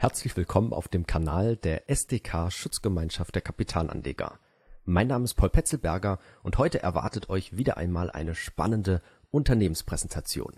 Herzlich willkommen auf dem Kanal der SDK Schutzgemeinschaft der Kapitalanleger. Mein Name ist Paul Petzelberger und heute erwartet euch wieder einmal eine spannende Unternehmenspräsentation.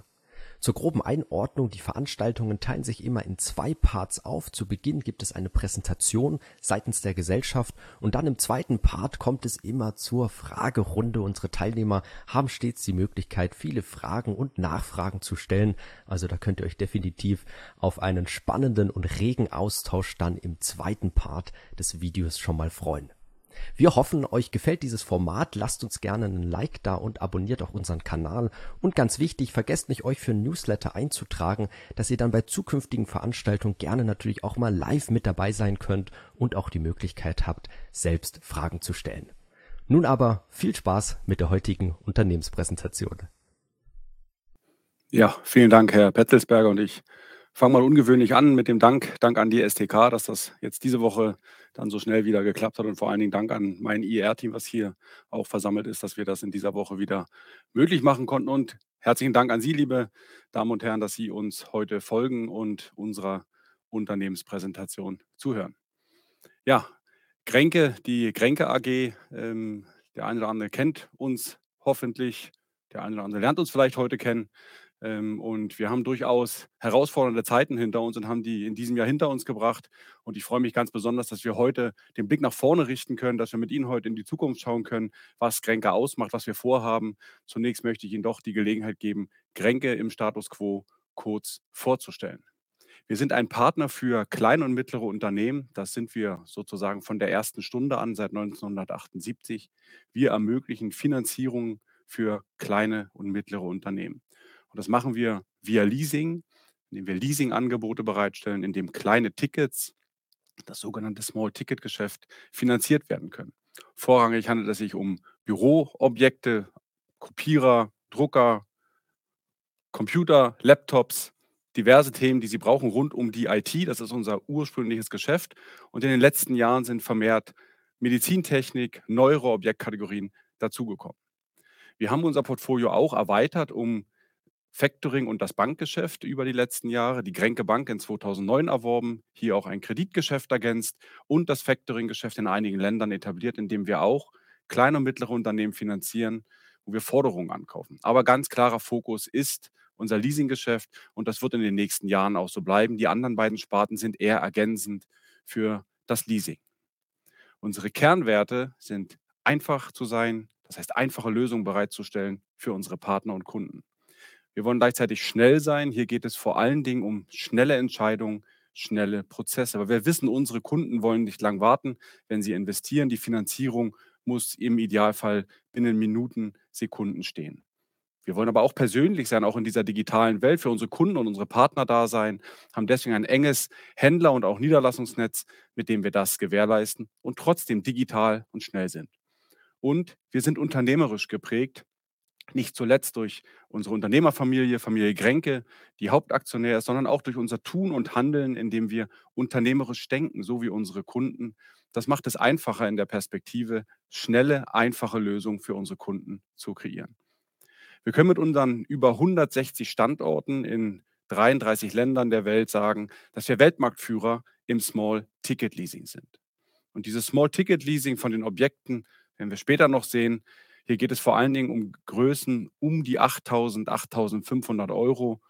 Zur groben Einordnung, die Veranstaltungen teilen sich immer in zwei Parts auf. Zu Beginn gibt es eine Präsentation seitens der Gesellschaft und dann im zweiten Part kommt es immer zur Fragerunde. Unsere Teilnehmer haben stets die Möglichkeit, viele Fragen und Nachfragen zu stellen. Also da könnt ihr euch definitiv auf einen spannenden und regen Austausch dann im zweiten Part des Videos schon mal freuen. Wir hoffen, euch gefällt dieses Format. Lasst uns gerne einen Like da und abonniert auch unseren Kanal. Und ganz wichtig, vergesst nicht, euch für Newsletter einzutragen, dass ihr dann bei zukünftigen Veranstaltungen gerne natürlich auch mal live mit dabei sein könnt und auch die Möglichkeit habt, selbst Fragen zu stellen. Nun aber viel Spaß mit der heutigen Unternehmenspräsentation. Ja, vielen Dank, Herr Petzelsberger und ich fange mal ungewöhnlich an mit dem Dank. Dank an die STK, dass das jetzt diese Woche dann so schnell wieder geklappt hat und vor allen Dingen Dank an mein IR-Team, was hier auch versammelt ist, dass wir das in dieser Woche wieder möglich machen konnten. Und herzlichen Dank an Sie, liebe Damen und Herren, dass Sie uns heute folgen und unserer Unternehmenspräsentation zuhören. Ja, Kränke, die Kränke AG, ähm, der eine oder andere kennt uns hoffentlich, der eine oder andere lernt uns vielleicht heute kennen. Ähm, und wir haben durchaus herausfordernde Zeiten hinter uns und haben die in diesem Jahr hinter uns gebracht. Und ich freue mich ganz besonders, dass wir heute den Blick nach vorne richten können, dass wir mit Ihnen heute in die Zukunft schauen können, was Grenke ausmacht, was wir vorhaben. Zunächst möchte ich Ihnen doch die Gelegenheit geben, Grenke im Status quo kurz vorzustellen. Wir sind ein Partner für kleine und mittlere Unternehmen. Das sind wir sozusagen von der ersten Stunde an seit 1978. Wir ermöglichen Finanzierung für kleine und mittlere Unternehmen. Und das machen wir via Leasing, indem wir Leasingangebote bereitstellen, indem kleine Tickets, das sogenannte Small-Ticket-Geschäft, finanziert werden können. Vorrangig handelt es sich um Büroobjekte, Kopierer, Drucker, Computer, Laptops, diverse Themen, die Sie brauchen rund um die IT. Das ist unser ursprüngliches Geschäft. Und in den letzten Jahren sind vermehrt Medizintechnik, neuere Objektkategorien dazugekommen. Wir haben unser Portfolio auch erweitert um Factoring und das Bankgeschäft über die letzten Jahre, die Grenke Bank in 2009 erworben, hier auch ein Kreditgeschäft ergänzt und das Factoring-Geschäft in einigen Ländern etabliert, indem wir auch kleine und mittlere Unternehmen finanzieren, wo wir Forderungen ankaufen. Aber ganz klarer Fokus ist unser Leasinggeschäft und das wird in den nächsten Jahren auch so bleiben. Die anderen beiden Sparten sind eher ergänzend für das Leasing. Unsere Kernwerte sind einfach zu sein, das heißt einfache Lösungen bereitzustellen für unsere Partner und Kunden. Wir wollen gleichzeitig schnell sein. Hier geht es vor allen Dingen um schnelle Entscheidungen, schnelle Prozesse. Aber wir wissen, unsere Kunden wollen nicht lang warten, wenn sie investieren. Die Finanzierung muss im Idealfall binnen Minuten, Sekunden stehen. Wir wollen aber auch persönlich sein, auch in dieser digitalen Welt, für unsere Kunden und unsere Partner da sein, haben deswegen ein enges Händler- und auch Niederlassungsnetz, mit dem wir das gewährleisten und trotzdem digital und schnell sind. Und wir sind unternehmerisch geprägt nicht zuletzt durch unsere Unternehmerfamilie, Familie Grenke, die Hauptaktionär ist, sondern auch durch unser Tun und Handeln, indem wir unternehmerisch denken, so wie unsere Kunden. Das macht es einfacher in der Perspektive, schnelle, einfache Lösungen für unsere Kunden zu kreieren. Wir können mit unseren über 160 Standorten in 33 Ländern der Welt sagen, dass wir Weltmarktführer im Small Ticket Leasing sind. Und dieses Small Ticket Leasing von den Objekten, werden wir später noch sehen, hier geht es vor allen Dingen um Größen um die 8.000, 8.500 Euro.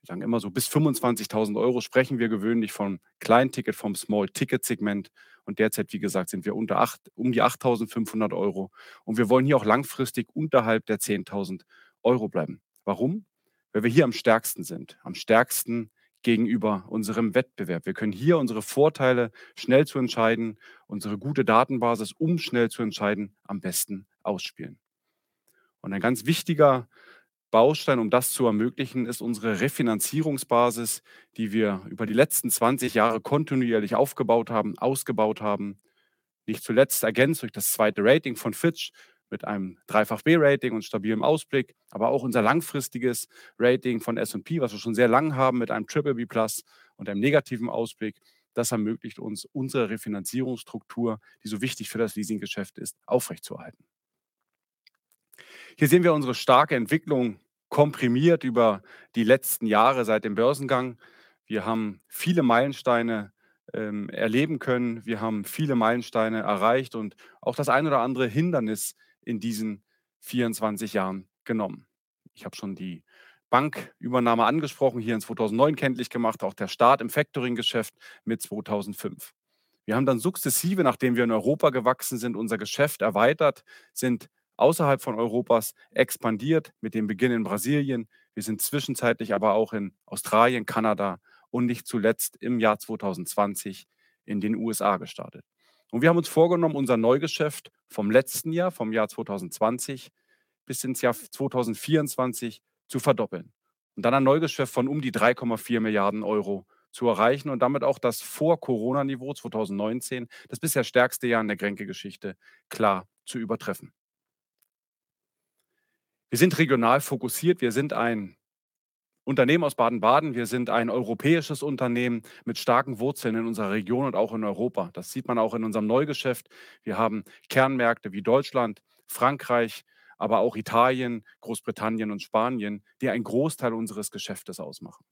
Wir sagen immer so bis 25.000 Euro sprechen wir gewöhnlich vom Kleinticket, vom Small-Ticket-Segment. Und derzeit, wie gesagt, sind wir unter 8, um die 8.500 Euro. Und wir wollen hier auch langfristig unterhalb der 10.000 Euro bleiben. Warum? Weil wir hier am stärksten sind. Am stärksten gegenüber unserem Wettbewerb. Wir können hier unsere Vorteile schnell zu entscheiden, unsere gute Datenbasis, um schnell zu entscheiden, am besten ausspielen. Und ein ganz wichtiger Baustein, um das zu ermöglichen, ist unsere Refinanzierungsbasis, die wir über die letzten 20 Jahre kontinuierlich aufgebaut haben, ausgebaut haben. Nicht zuletzt ergänzt durch das zweite Rating von Fitch mit einem Dreifach B-Rating und stabilem Ausblick, aber auch unser langfristiges Rating von S&P, was wir schon sehr lang haben mit einem Triple B Plus und einem negativen Ausblick. Das ermöglicht uns, unsere Refinanzierungsstruktur, die so wichtig für das Leasinggeschäft ist, aufrechtzuerhalten. Hier sehen wir unsere starke Entwicklung komprimiert über die letzten Jahre seit dem Börsengang. Wir haben viele Meilensteine ähm, erleben können. Wir haben viele Meilensteine erreicht und auch das ein oder andere Hindernis in diesen 24 Jahren genommen. Ich habe schon die Bankübernahme angesprochen, hier in 2009 kenntlich gemacht, auch der Start im Factoring-Geschäft mit 2005. Wir haben dann sukzessive, nachdem wir in Europa gewachsen sind, unser Geschäft erweitert, sind außerhalb von Europas expandiert mit dem Beginn in Brasilien. Wir sind zwischenzeitlich aber auch in Australien, Kanada und nicht zuletzt im Jahr 2020 in den USA gestartet. Und wir haben uns vorgenommen, unser Neugeschäft vom letzten Jahr, vom Jahr 2020 bis ins Jahr 2024 zu verdoppeln. Und dann ein Neugeschäft von um die 3,4 Milliarden Euro zu erreichen und damit auch das Vor-Corona-Niveau 2019, das bisher stärkste Jahr in der Grenke-Geschichte, klar zu übertreffen. Wir sind regional fokussiert. Wir sind ein Unternehmen aus Baden-Baden. Wir sind ein europäisches Unternehmen mit starken Wurzeln in unserer Region und auch in Europa. Das sieht man auch in unserem Neugeschäft. Wir haben Kernmärkte wie Deutschland, Frankreich, aber auch Italien, Großbritannien und Spanien, die einen Großteil unseres Geschäftes ausmachen.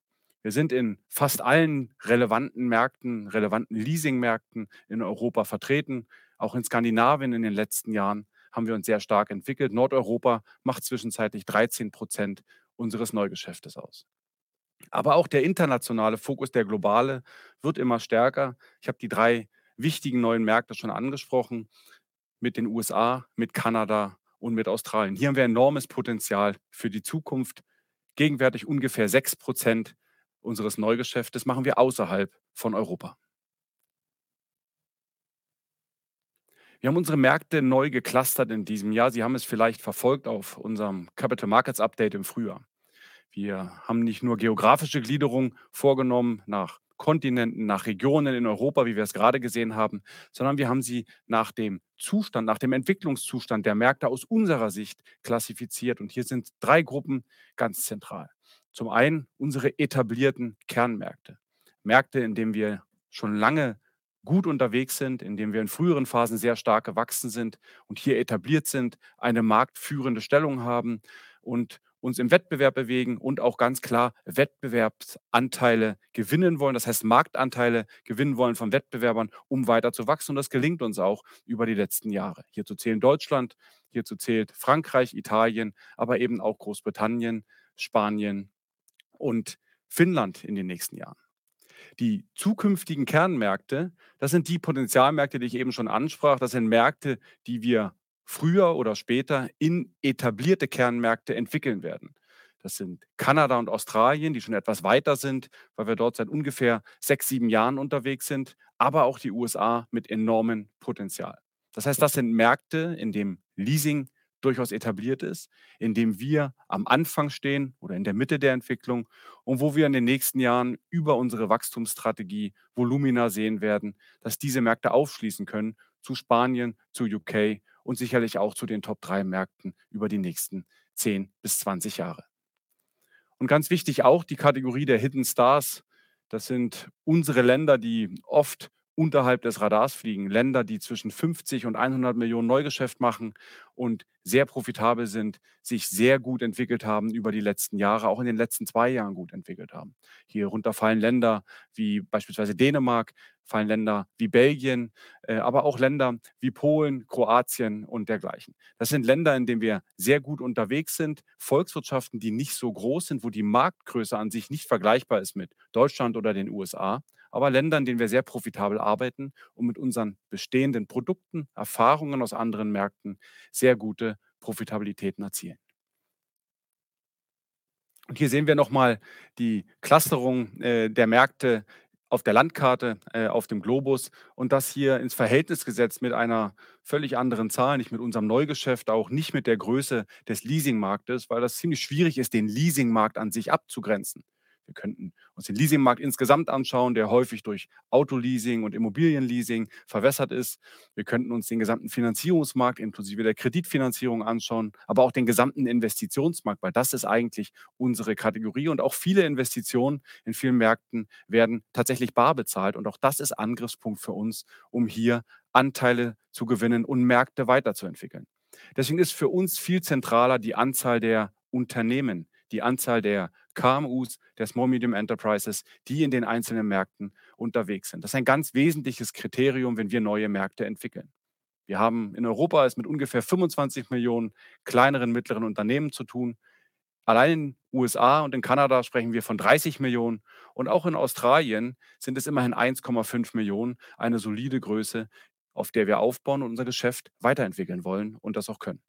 Wir sind in fast allen relevanten Märkten, relevanten Leasingmärkten in Europa vertreten, auch in Skandinavien in den letzten Jahren haben wir uns sehr stark entwickelt. Nordeuropa macht zwischenzeitlich 13 Prozent unseres Neugeschäftes aus. Aber auch der internationale Fokus, der globale, wird immer stärker. Ich habe die drei wichtigen neuen Märkte schon angesprochen, mit den USA, mit Kanada und mit Australien. Hier haben wir enormes Potenzial für die Zukunft. Gegenwärtig ungefähr 6 Prozent unseres Neugeschäftes machen wir außerhalb von Europa. Wir haben unsere Märkte neu geclustert in diesem Jahr. Sie haben es vielleicht verfolgt auf unserem Capital Markets Update im Frühjahr. Wir haben nicht nur geografische Gliederung vorgenommen nach Kontinenten, nach Regionen in Europa, wie wir es gerade gesehen haben, sondern wir haben sie nach dem Zustand, nach dem Entwicklungszustand der Märkte aus unserer Sicht klassifiziert. Und hier sind drei Gruppen ganz zentral. Zum einen unsere etablierten Kernmärkte. Märkte, in denen wir schon lange gut unterwegs sind, indem wir in früheren Phasen sehr stark gewachsen sind und hier etabliert sind, eine marktführende Stellung haben und uns im Wettbewerb bewegen und auch ganz klar Wettbewerbsanteile gewinnen wollen, das heißt Marktanteile gewinnen wollen von Wettbewerbern, um weiter zu wachsen. Und das gelingt uns auch über die letzten Jahre. Hierzu zählen Deutschland, hierzu zählt Frankreich, Italien, aber eben auch Großbritannien, Spanien und Finnland in den nächsten Jahren. Die zukünftigen Kernmärkte, das sind die Potenzialmärkte, die ich eben schon ansprach. Das sind Märkte, die wir früher oder später in etablierte Kernmärkte entwickeln werden. Das sind Kanada und Australien, die schon etwas weiter sind, weil wir dort seit ungefähr sechs, sieben Jahren unterwegs sind, aber auch die USA mit enormem Potenzial. Das heißt, das sind Märkte, in dem Leasing durchaus etabliert ist, in dem wir am Anfang stehen oder in der Mitte der Entwicklung und wo wir in den nächsten Jahren über unsere Wachstumsstrategie Volumina sehen werden, dass diese Märkte aufschließen können zu Spanien, zu UK und sicherlich auch zu den Top-3-Märkten über die nächsten 10 bis 20 Jahre. Und ganz wichtig auch die Kategorie der Hidden Stars. Das sind unsere Länder, die oft unterhalb des Radars fliegen. Länder, die zwischen 50 und 100 Millionen Neugeschäft machen und sehr profitabel sind, sich sehr gut entwickelt haben über die letzten Jahre, auch in den letzten zwei Jahren gut entwickelt haben. Hier runter fallen Länder wie beispielsweise Dänemark, fallen Länder wie Belgien, äh, aber auch Länder wie Polen, Kroatien und dergleichen. Das sind Länder, in denen wir sehr gut unterwegs sind, Volkswirtschaften, die nicht so groß sind, wo die Marktgröße an sich nicht vergleichbar ist mit Deutschland oder den USA, aber Länder, in denen wir sehr profitabel arbeiten und mit unseren bestehenden Produkten, Erfahrungen aus anderen Märkten sehr gute Profitabilitäten erzielen. Und hier sehen wir nochmal die Clusterung äh, der Märkte auf der Landkarte, äh, auf dem Globus und das hier ins Verhältnis gesetzt mit einer völlig anderen Zahl, nicht mit unserem Neugeschäft, auch nicht mit der Größe des Leasingmarktes, weil das ziemlich schwierig ist, den Leasingmarkt an sich abzugrenzen. Wir könnten uns den Leasingmarkt insgesamt anschauen, der häufig durch Autoleasing und Immobilienleasing verwässert ist. Wir könnten uns den gesamten Finanzierungsmarkt inklusive der Kreditfinanzierung anschauen, aber auch den gesamten Investitionsmarkt, weil das ist eigentlich unsere Kategorie. Und auch viele Investitionen in vielen Märkten werden tatsächlich bar bezahlt. Und auch das ist Angriffspunkt für uns, um hier Anteile zu gewinnen und Märkte weiterzuentwickeln. Deswegen ist für uns viel zentraler die Anzahl der Unternehmen, die Anzahl der KMUs, der Small Medium Enterprises, die in den einzelnen Märkten unterwegs sind. Das ist ein ganz wesentliches Kriterium, wenn wir neue Märkte entwickeln. Wir haben in Europa es mit ungefähr 25 Millionen kleineren, mittleren Unternehmen zu tun. Allein in den USA und in Kanada sprechen wir von 30 Millionen und auch in Australien sind es immerhin 1,5 Millionen, eine solide Größe, auf der wir aufbauen und unser Geschäft weiterentwickeln wollen und das auch können.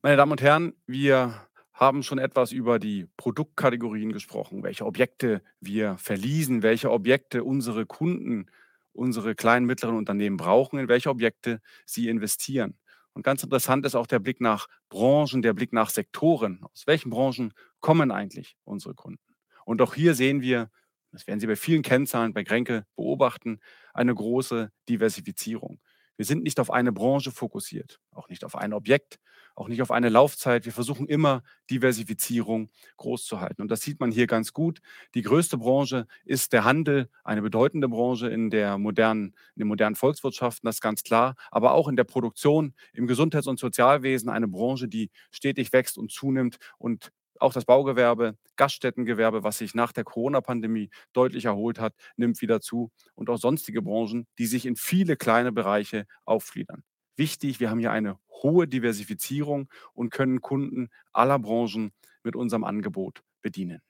Meine Damen und Herren, wir haben schon etwas über die Produktkategorien gesprochen, welche Objekte wir verließen, welche Objekte unsere Kunden, unsere kleinen, mittleren Unternehmen brauchen, in welche Objekte sie investieren. Und ganz interessant ist auch der Blick nach Branchen, der Blick nach Sektoren. Aus welchen Branchen kommen eigentlich unsere Kunden? Und auch hier sehen wir, das werden Sie bei vielen Kennzahlen bei Grenke beobachten, eine große Diversifizierung. Wir sind nicht auf eine Branche fokussiert, auch nicht auf ein Objekt, auch nicht auf eine Laufzeit. Wir versuchen immer Diversifizierung groß zu halten. Und das sieht man hier ganz gut. Die größte Branche ist der Handel, eine bedeutende Branche in der modernen, in den modernen Volkswirtschaften, das ist ganz klar. Aber auch in der Produktion, im Gesundheits- und Sozialwesen eine Branche, die stetig wächst und zunimmt und auch das Baugewerbe, Gaststättengewerbe, was sich nach der Corona-Pandemie deutlich erholt hat, nimmt wieder zu. Und auch sonstige Branchen, die sich in viele kleine Bereiche aufgliedern. Wichtig, wir haben hier eine hohe Diversifizierung und können Kunden aller Branchen mit unserem Angebot bedienen.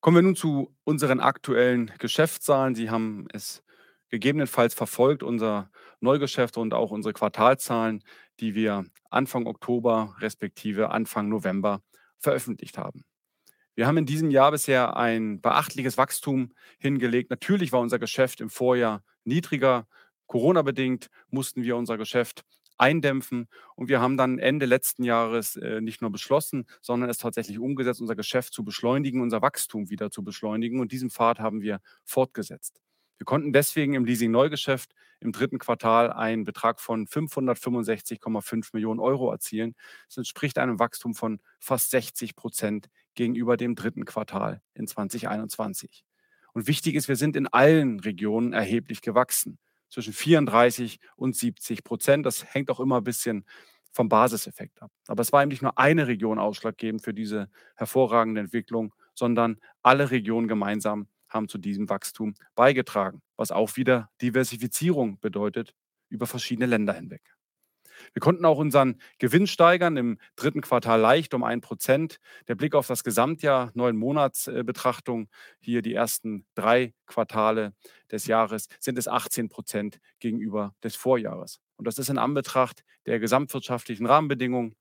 Kommen wir nun zu unseren aktuellen Geschäftszahlen. Sie haben es gegebenenfalls verfolgt, unser Neugeschäft und auch unsere Quartalzahlen, die wir Anfang Oktober respektive Anfang November veröffentlicht haben. Wir haben in diesem Jahr bisher ein beachtliches Wachstum hingelegt. Natürlich war unser Geschäft im Vorjahr niedriger. Corona-bedingt mussten wir unser Geschäft eindämpfen und wir haben dann Ende letzten Jahres äh, nicht nur beschlossen, sondern es tatsächlich umgesetzt, unser Geschäft zu beschleunigen, unser Wachstum wieder zu beschleunigen und diesen Pfad haben wir fortgesetzt. Wir konnten deswegen im Leasing-Neugeschäft im dritten Quartal einen Betrag von 565,5 Millionen Euro erzielen. Das entspricht einem Wachstum von fast 60 Prozent gegenüber dem dritten Quartal in 2021. Und wichtig ist, wir sind in allen Regionen erheblich gewachsen, zwischen 34 und 70 Prozent. Das hängt auch immer ein bisschen vom Basiseffekt ab. Aber es war eben nicht nur eine Region ausschlaggebend für diese hervorragende Entwicklung, sondern alle Regionen gemeinsam haben zu diesem Wachstum beigetragen, was auch wieder Diversifizierung bedeutet über verschiedene Länder hinweg. Wir konnten auch unseren Gewinn steigern im dritten Quartal leicht um ein Prozent. Der Blick auf das Gesamtjahr, neun Monatsbetrachtung, hier die ersten drei Quartale des Jahres, sind es 18 Prozent gegenüber des Vorjahres. Und das ist in Anbetracht der gesamtwirtschaftlichen Rahmenbedingungen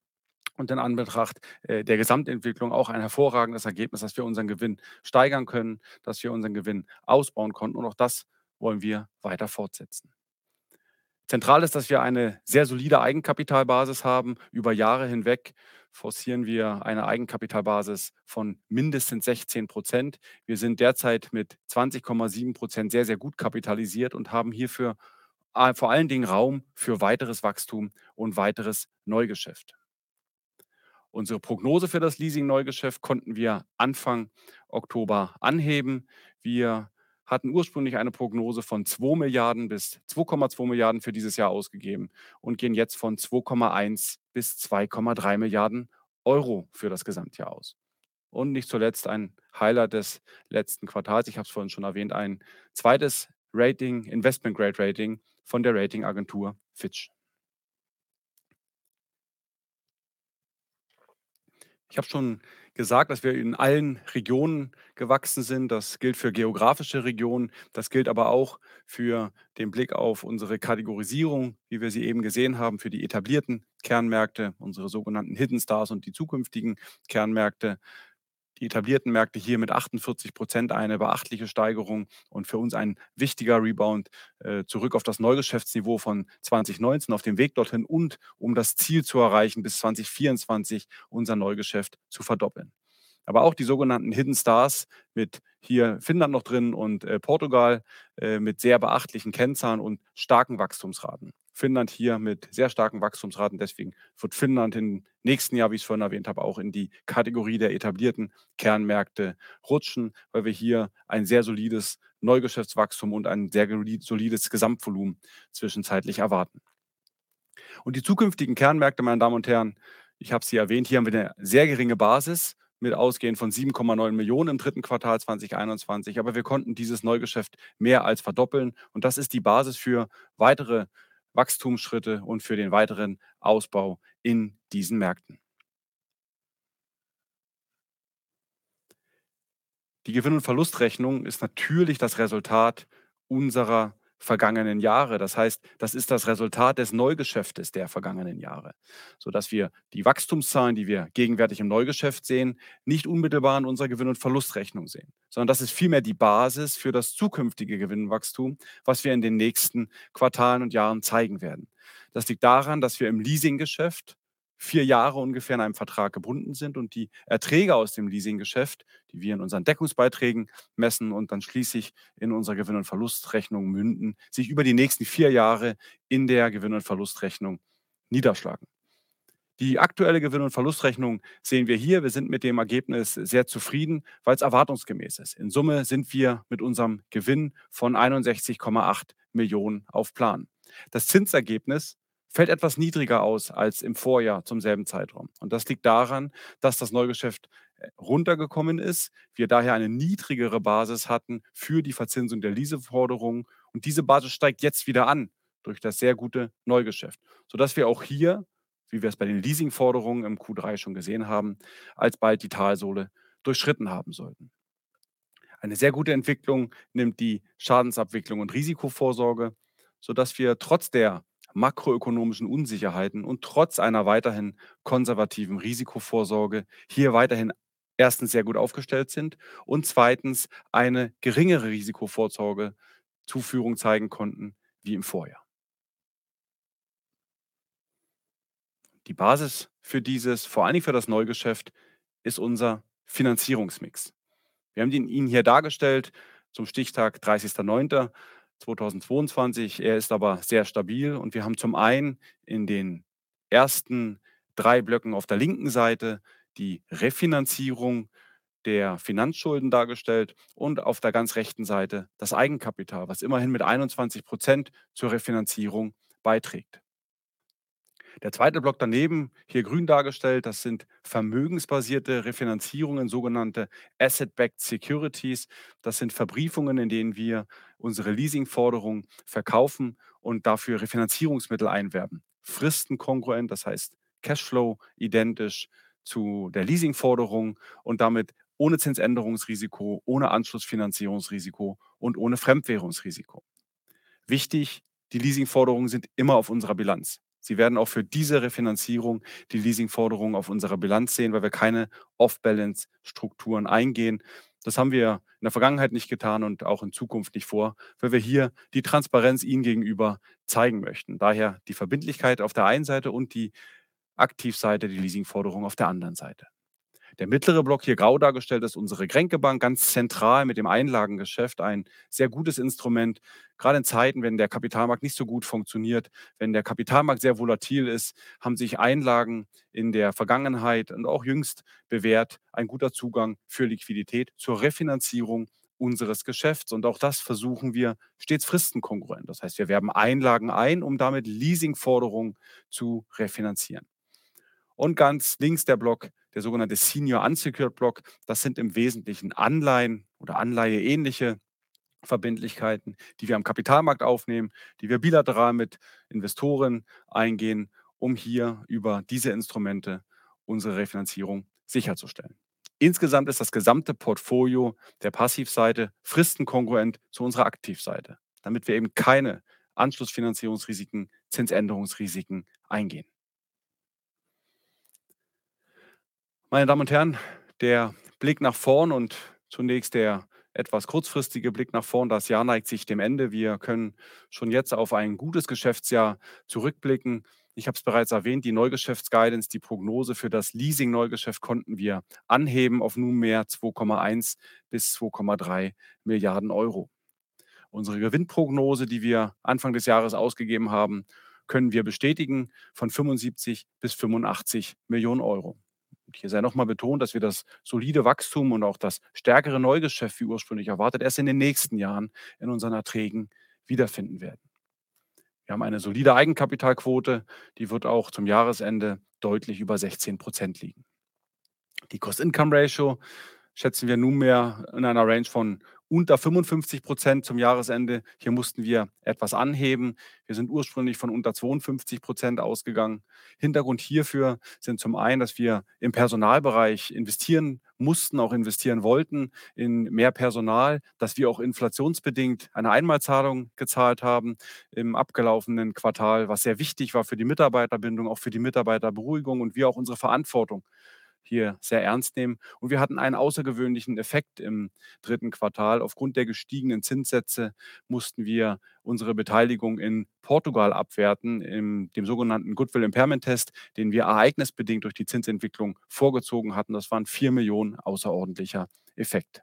und in Anbetracht äh, der Gesamtentwicklung auch ein hervorragendes Ergebnis, dass wir unseren Gewinn steigern können, dass wir unseren Gewinn ausbauen konnten. Und auch das wollen wir weiter fortsetzen. Zentral ist, dass wir eine sehr solide Eigenkapitalbasis haben. Über Jahre hinweg forcieren wir eine Eigenkapitalbasis von mindestens 16 Prozent. Wir sind derzeit mit 20,7 Prozent sehr, sehr gut kapitalisiert und haben hierfür äh, vor allen Dingen Raum für weiteres Wachstum und weiteres Neugeschäft. Unsere Prognose für das Leasing-Neugeschäft konnten wir Anfang Oktober anheben. Wir hatten ursprünglich eine Prognose von 2 Milliarden bis 2,2 Milliarden für dieses Jahr ausgegeben und gehen jetzt von 2,1 bis 2,3 Milliarden Euro für das Gesamtjahr aus. Und nicht zuletzt ein Highlight des letzten Quartals, ich habe es vorhin schon erwähnt, ein zweites Rating, Investment Grade Rating von der Ratingagentur Fitch. Ich habe schon gesagt, dass wir in allen Regionen gewachsen sind. Das gilt für geografische Regionen. Das gilt aber auch für den Blick auf unsere Kategorisierung, wie wir sie eben gesehen haben, für die etablierten Kernmärkte, unsere sogenannten Hidden Stars und die zukünftigen Kernmärkte die etablierten Märkte hier mit 48 Prozent eine beachtliche Steigerung und für uns ein wichtiger Rebound äh, zurück auf das Neugeschäftsniveau von 2019 auf dem Weg dorthin und um das Ziel zu erreichen, bis 2024 unser Neugeschäft zu verdoppeln. Aber auch die sogenannten Hidden Stars mit hier Finnland noch drin und äh, Portugal äh, mit sehr beachtlichen Kennzahlen und starken Wachstumsraten. Finnland hier mit sehr starken Wachstumsraten. Deswegen wird Finnland im nächsten Jahr, wie ich es vorhin erwähnt habe, auch in die Kategorie der etablierten Kernmärkte rutschen, weil wir hier ein sehr solides Neugeschäftswachstum und ein sehr solides Gesamtvolumen zwischenzeitlich erwarten. Und die zukünftigen Kernmärkte, meine Damen und Herren, ich habe sie erwähnt, hier haben wir eine sehr geringe Basis mit ausgehend von 7,9 Millionen im dritten Quartal 2021. Aber wir konnten dieses Neugeschäft mehr als verdoppeln. Und das ist die Basis für weitere Wachstumsschritte und für den weiteren Ausbau in diesen Märkten. Die Gewinn- und Verlustrechnung ist natürlich das Resultat unserer vergangenen Jahre. Das heißt, das ist das Resultat des Neugeschäftes der vergangenen Jahre, sodass wir die Wachstumszahlen, die wir gegenwärtig im Neugeschäft sehen, nicht unmittelbar in unserer Gewinn- und Verlustrechnung sehen, sondern das ist vielmehr die Basis für das zukünftige Gewinnwachstum, was wir in den nächsten Quartalen und Jahren zeigen werden. Das liegt daran, dass wir im Leasinggeschäft vier Jahre ungefähr in einem Vertrag gebunden sind und die Erträge aus dem Leasinggeschäft, die wir in unseren Deckungsbeiträgen messen und dann schließlich in unserer Gewinn- und Verlustrechnung münden, sich über die nächsten vier Jahre in der Gewinn- und Verlustrechnung niederschlagen. Die aktuelle Gewinn- und Verlustrechnung sehen wir hier. Wir sind mit dem Ergebnis sehr zufrieden, weil es erwartungsgemäß ist. In Summe sind wir mit unserem Gewinn von 61,8 Millionen auf Plan. Das Zinsergebnis fällt etwas niedriger aus als im Vorjahr zum selben Zeitraum. Und das liegt daran, dass das Neugeschäft äh, runtergekommen ist, wir daher eine niedrigere Basis hatten für die Verzinsung der Leaseforderungen. Und diese Basis steigt jetzt wieder an durch das sehr gute Neugeschäft, sodass wir auch hier, wie wir es bei den Leasingforderungen im Q3 schon gesehen haben, alsbald die Talsohle durchschritten haben sollten. Eine sehr gute Entwicklung nimmt die Schadensabwicklung und Risikovorsorge, sodass wir trotz der makroökonomischen Unsicherheiten und trotz einer weiterhin konservativen Risikovorsorge hier weiterhin erstens sehr gut aufgestellt sind und zweitens eine geringere Risikovorsorge Zuführung zeigen konnten wie im Vorjahr. Die Basis für dieses, vor Dingen für das Neugeschäft, ist unser Finanzierungsmix. Wir haben ihn hier dargestellt zum Stichtag 30.09. 2022. Er ist aber sehr stabil und wir haben zum einen in den ersten drei Blöcken auf der linken Seite die Refinanzierung der Finanzschulden dargestellt und auf der ganz rechten Seite das Eigenkapital, was immerhin mit 21 Prozent zur Refinanzierung beiträgt. Der zweite Block daneben, hier grün dargestellt, das sind vermögensbasierte Refinanzierungen, sogenannte Asset-Backed Securities. Das sind Verbriefungen, in denen wir unsere Leasingforderungen verkaufen und dafür Refinanzierungsmittel einwerben. Fristenkongruent, das heißt Cashflow identisch zu der Leasingforderung und damit ohne Zinsänderungsrisiko, ohne Anschlussfinanzierungsrisiko und ohne Fremdwährungsrisiko. Wichtig, die Leasingforderungen sind immer auf unserer Bilanz. Sie werden auch für diese Refinanzierung die Leasingforderungen auf unserer Bilanz sehen, weil wir keine Off-Balance-Strukturen eingehen. Das haben wir in der Vergangenheit nicht getan und auch in Zukunft nicht vor, weil wir hier die Transparenz Ihnen gegenüber zeigen möchten. Daher die Verbindlichkeit auf der einen Seite und die Aktivseite, die Leasingforderung auf der anderen Seite. Der mittlere Block hier grau dargestellt ist unsere Kränkebank, ganz zentral mit dem Einlagengeschäft, ein sehr gutes Instrument, gerade in Zeiten, wenn der Kapitalmarkt nicht so gut funktioniert, wenn der Kapitalmarkt sehr volatil ist, haben sich Einlagen in der Vergangenheit und auch jüngst bewährt, ein guter Zugang für Liquidität zur Refinanzierung unseres Geschäfts. Und auch das versuchen wir stets fristenkongruent. Das heißt, wir werben Einlagen ein, um damit Leasingforderungen zu refinanzieren. Und ganz links der Block, der sogenannte Senior Unsecured Block, das sind im Wesentlichen Anleihen oder Anleiheähnliche Verbindlichkeiten, die wir am Kapitalmarkt aufnehmen, die wir bilateral mit Investoren eingehen, um hier über diese Instrumente unsere Refinanzierung sicherzustellen. Insgesamt ist das gesamte Portfolio der Passivseite fristenkongruent zu unserer Aktivseite, damit wir eben keine Anschlussfinanzierungsrisiken, Zinsänderungsrisiken eingehen. Meine Damen und Herren, der Blick nach vorn und zunächst der etwas kurzfristige Blick nach vorn. Das Jahr neigt sich dem Ende. Wir können schon jetzt auf ein gutes Geschäftsjahr zurückblicken. Ich habe es bereits erwähnt, die Neugeschäftsguidance, die Prognose für das Leasing-Neugeschäft konnten wir anheben auf nunmehr 2,1 bis 2,3 Milliarden Euro. Unsere Gewinnprognose, die wir Anfang des Jahres ausgegeben haben, können wir bestätigen von 75 bis 85 Millionen Euro Und hier sei nochmal betont, dass wir das solide Wachstum und auch das stärkere Neugeschäft wie ursprünglich erwartet erst in den nächsten Jahren in unseren Erträgen wiederfinden werden. Wir haben eine solide Eigenkapitalquote, die wird auch zum Jahresende deutlich über 16 Prozent liegen. Die Cost-Income-Ratio schätzen wir nunmehr in einer Range von unter 55 Prozent zum Jahresende. Hier mussten wir etwas anheben. Wir sind ursprünglich von unter 52 Prozent ausgegangen. Hintergrund hierfür sind zum einen, dass wir im Personalbereich investieren mussten, auch investieren wollten in mehr Personal, dass wir auch inflationsbedingt eine Einmalzahlung gezahlt haben im abgelaufenen Quartal, was sehr wichtig war für die Mitarbeiterbindung, auch für die Mitarbeiterberuhigung und wir auch unsere Verantwortung hier sehr ernst nehmen. Und wir hatten einen außergewöhnlichen Effekt im dritten Quartal. Aufgrund der gestiegenen Zinssätze mussten wir unsere Beteiligung in Portugal abwerten, im dem sogenannten Goodwill Impairment Test, den wir ereignisbedingt durch die Zinsentwicklung vorgezogen hatten. Das waren 4 Millionen außerordentlicher Effekt.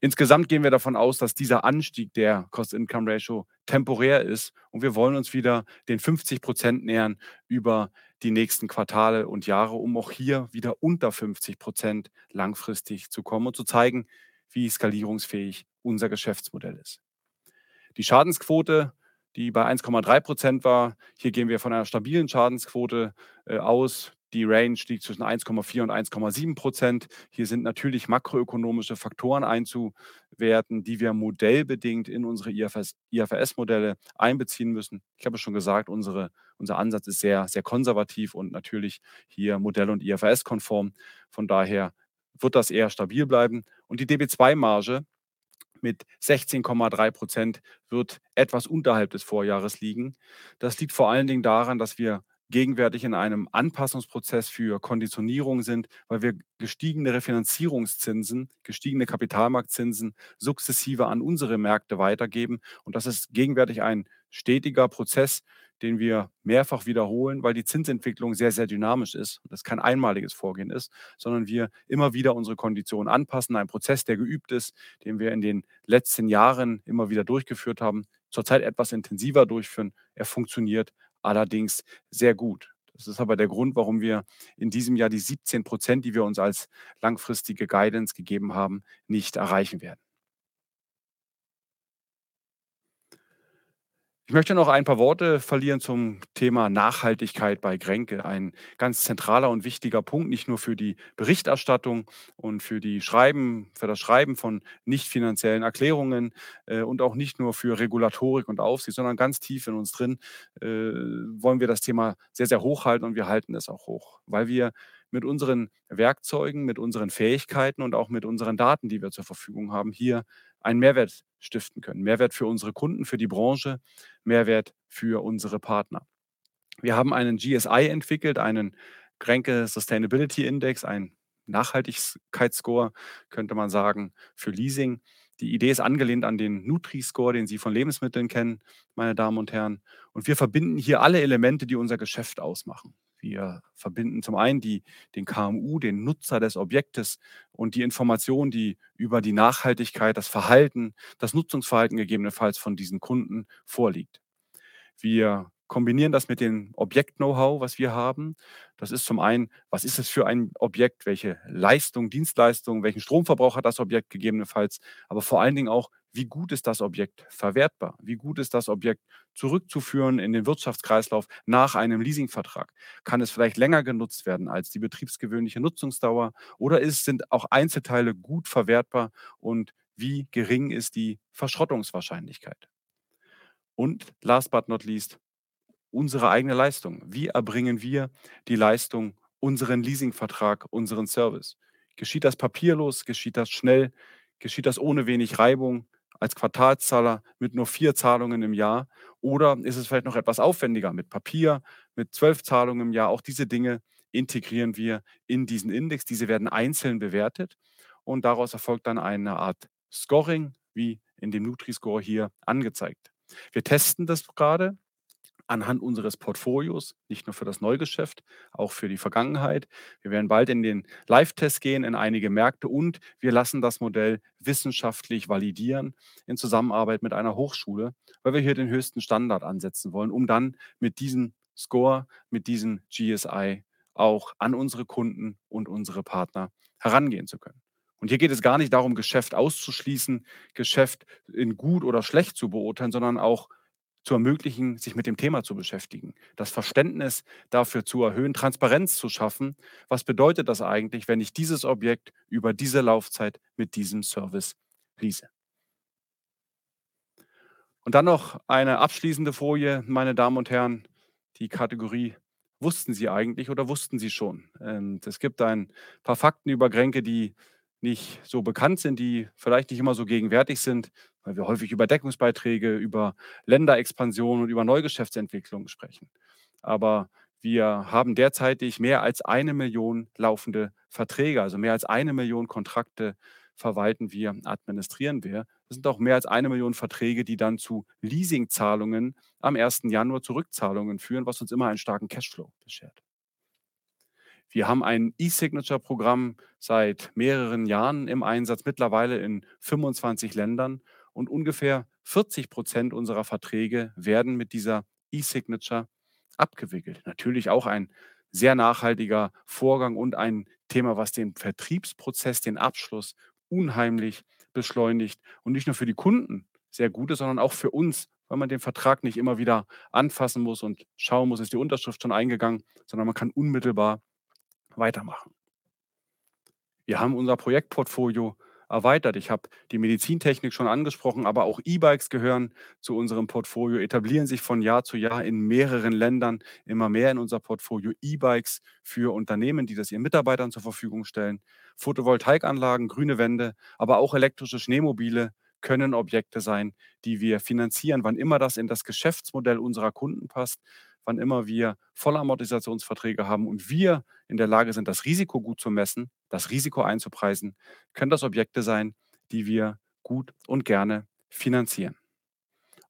Insgesamt gehen wir davon aus, dass dieser Anstieg der Cost-Income-Ratio temporär ist und wir wollen uns wieder den 50 Prozent nähern über die nächsten Quartale und Jahre, um auch hier wieder unter 50 Prozent langfristig zu kommen und zu zeigen, wie skalierungsfähig unser Geschäftsmodell ist. Die Schadensquote, die bei 1,3 Prozent war, hier gehen wir von einer stabilen Schadensquote äh, aus. Die Range liegt zwischen 1,4 und 1,7 Prozent. Hier sind natürlich makroökonomische Faktoren einzuwerten, die wir modellbedingt in unsere IFRS-Modelle einbeziehen müssen. Ich habe es schon gesagt, unsere, unser Ansatz ist sehr, sehr konservativ und natürlich hier Modell- und IFRS-konform. Von daher wird das eher stabil bleiben. Und die DB2-Marge mit 16,3 Prozent wird etwas unterhalb des Vorjahres liegen. Das liegt vor allen Dingen daran, dass wir gegenwärtig in einem Anpassungsprozess für Konditionierung sind, weil wir gestiegene Refinanzierungszinsen, gestiegene Kapitalmarktzinsen sukzessive an unsere Märkte weitergeben. Und das ist gegenwärtig ein stetiger Prozess, den wir mehrfach wiederholen, weil die Zinsentwicklung sehr, sehr dynamisch ist und das kein einmaliges Vorgehen ist, sondern wir immer wieder unsere Konditionen anpassen. Ein Prozess, der geübt ist, den wir in den letzten Jahren immer wieder durchgeführt haben, zurzeit etwas intensiver durchführen. Er funktioniert allerdings sehr gut. Das ist aber der Grund, warum wir in diesem Jahr die 17 Prozent, die wir uns als langfristige Guidance gegeben haben, nicht erreichen werden. Ich möchte noch ein paar Worte verlieren zum Thema Nachhaltigkeit bei Grenke. Ein ganz zentraler und wichtiger Punkt, nicht nur für die Berichterstattung und für die Schreiben, für das Schreiben von nicht finanziellen Erklärungen äh, und auch nicht nur für Regulatorik und Aufsicht, sondern ganz tief in uns drin äh, wollen wir das Thema sehr, sehr hoch halten und wir halten es auch hoch, weil wir mit unseren Werkzeugen, mit unseren Fähigkeiten und auch mit unseren Daten, die wir zur Verfügung haben, hier einen Mehrwert stiften können. Mehrwert für unsere Kunden, für die Branche, Mehrwert für unsere Partner. Wir haben einen GSI entwickelt, einen Grenke Sustainability Index, ein Nachhaltigkeitsscore, könnte man sagen, für Leasing. Die Idee ist angelehnt an den Nutri-Score, den Sie von Lebensmitteln kennen, meine Damen und Herren. Und wir verbinden hier alle Elemente, die unser Geschäft ausmachen. Wir verbinden zum einen die, den KMU, den Nutzer des Objektes und die Informationen, die über die Nachhaltigkeit, das Verhalten, das Nutzungsverhalten gegebenenfalls von diesen Kunden vorliegt. Wir kombinieren das mit dem Objekt-Know-how, was wir haben. Das ist zum einen, was ist es für ein Objekt, welche Leistung, Dienstleistung, welchen Stromverbrauch hat das Objekt gegebenenfalls, aber vor allen Dingen auch, wie gut ist das Objekt verwertbar? Wie gut ist das Objekt zurückzuführen in den Wirtschaftskreislauf nach einem Leasingvertrag? Kann es vielleicht länger genutzt werden als die betriebsgewöhnliche Nutzungsdauer? Oder ist, sind auch Einzelteile gut verwertbar und wie gering ist die Verschrottungswahrscheinlichkeit? Und last but not least, unsere eigene Leistung. Wie erbringen wir die Leistung, unseren Leasingvertrag, unseren Service? Geschieht das papierlos? Geschieht das schnell? Geschieht das ohne wenig Reibung als Quartalszahler mit nur vier Zahlungen im Jahr? Oder ist es vielleicht noch etwas aufwendiger mit Papier, mit zwölf Zahlungen im Jahr? Auch diese Dinge integrieren wir in diesen Index. Diese werden einzeln bewertet und daraus erfolgt dann eine Art Scoring, wie in dem Nutri-Score hier angezeigt. Wir testen das gerade anhand unseres Portfolios, nicht nur für das Neugeschäft, auch für die Vergangenheit. Wir werden bald in den Live-Test gehen in einige Märkte und wir lassen das Modell wissenschaftlich validieren in Zusammenarbeit mit einer Hochschule, weil wir hier den höchsten Standard ansetzen wollen, um dann mit diesem Score, mit diesem GSI auch an unsere Kunden und unsere Partner herangehen zu können. Und hier geht es gar nicht darum, Geschäft auszuschließen, Geschäft in gut oder schlecht zu beurteilen, sondern auch zu ermöglichen, sich mit dem Thema zu beschäftigen, das Verständnis dafür zu erhöhen, Transparenz zu schaffen. Was bedeutet das eigentlich, wenn ich dieses Objekt über diese Laufzeit mit diesem Service lease? Und dann noch eine abschließende Folie, meine Damen und Herren, die Kategorie Wussten Sie eigentlich oder wussten Sie schon? Und es gibt ein paar Fakten über Grenke, die nicht so bekannt sind, die vielleicht nicht immer so gegenwärtig sind, weil wir häufig über Deckungsbeiträge, über Länderexpansion und über Neugeschäftsentwicklung sprechen. Aber wir haben derzeitig mehr als eine Million laufende Verträge, also mehr als eine Million Kontrakte verwalten wir, administrieren wir. Das sind auch mehr als eine Million Verträge, die dann zu Leasingzahlungen am 1. Januar Zurückzahlungen führen, was uns immer einen starken Cashflow beschert. Wir haben ein E-Signature-Programm seit mehreren Jahren im Einsatz, mittlerweile in 25 Ländern und ungefähr 40 Prozent unserer Verträge werden mit dieser E-Signature abgewickelt. Natürlich auch ein sehr nachhaltiger Vorgang und ein Thema, was den Vertriebsprozess, den Abschluss unheimlich beschleunigt und nicht nur für die Kunden sehr gut ist, sondern auch für uns, weil man den Vertrag nicht immer wieder anfassen muss und schauen muss, ist die Unterschrift schon eingegangen, sondern man kann unmittelbar weitermachen. Wir haben unser Projektportfolio erweitert. Ich habe die Medizintechnik schon angesprochen, aber auch E-Bikes gehören zu unserem Portfolio, etablieren sich von Jahr zu Jahr in mehreren Ländern immer mehr in unser Portfolio E-Bikes für Unternehmen, die das ihren Mitarbeitern zur Verfügung stellen. Photovoltaikanlagen, grüne Wände, aber auch elektrische Schneemobile können Objekte sein, die wir finanzieren, wann immer das in das Geschäftsmodell unserer Kunden passt, wann immer wir Vollamortisationsverträge haben und wir in der Lage sind, das Risiko gut zu messen, das Risiko einzupreisen, können das Objekte sein, die wir gut und gerne finanzieren.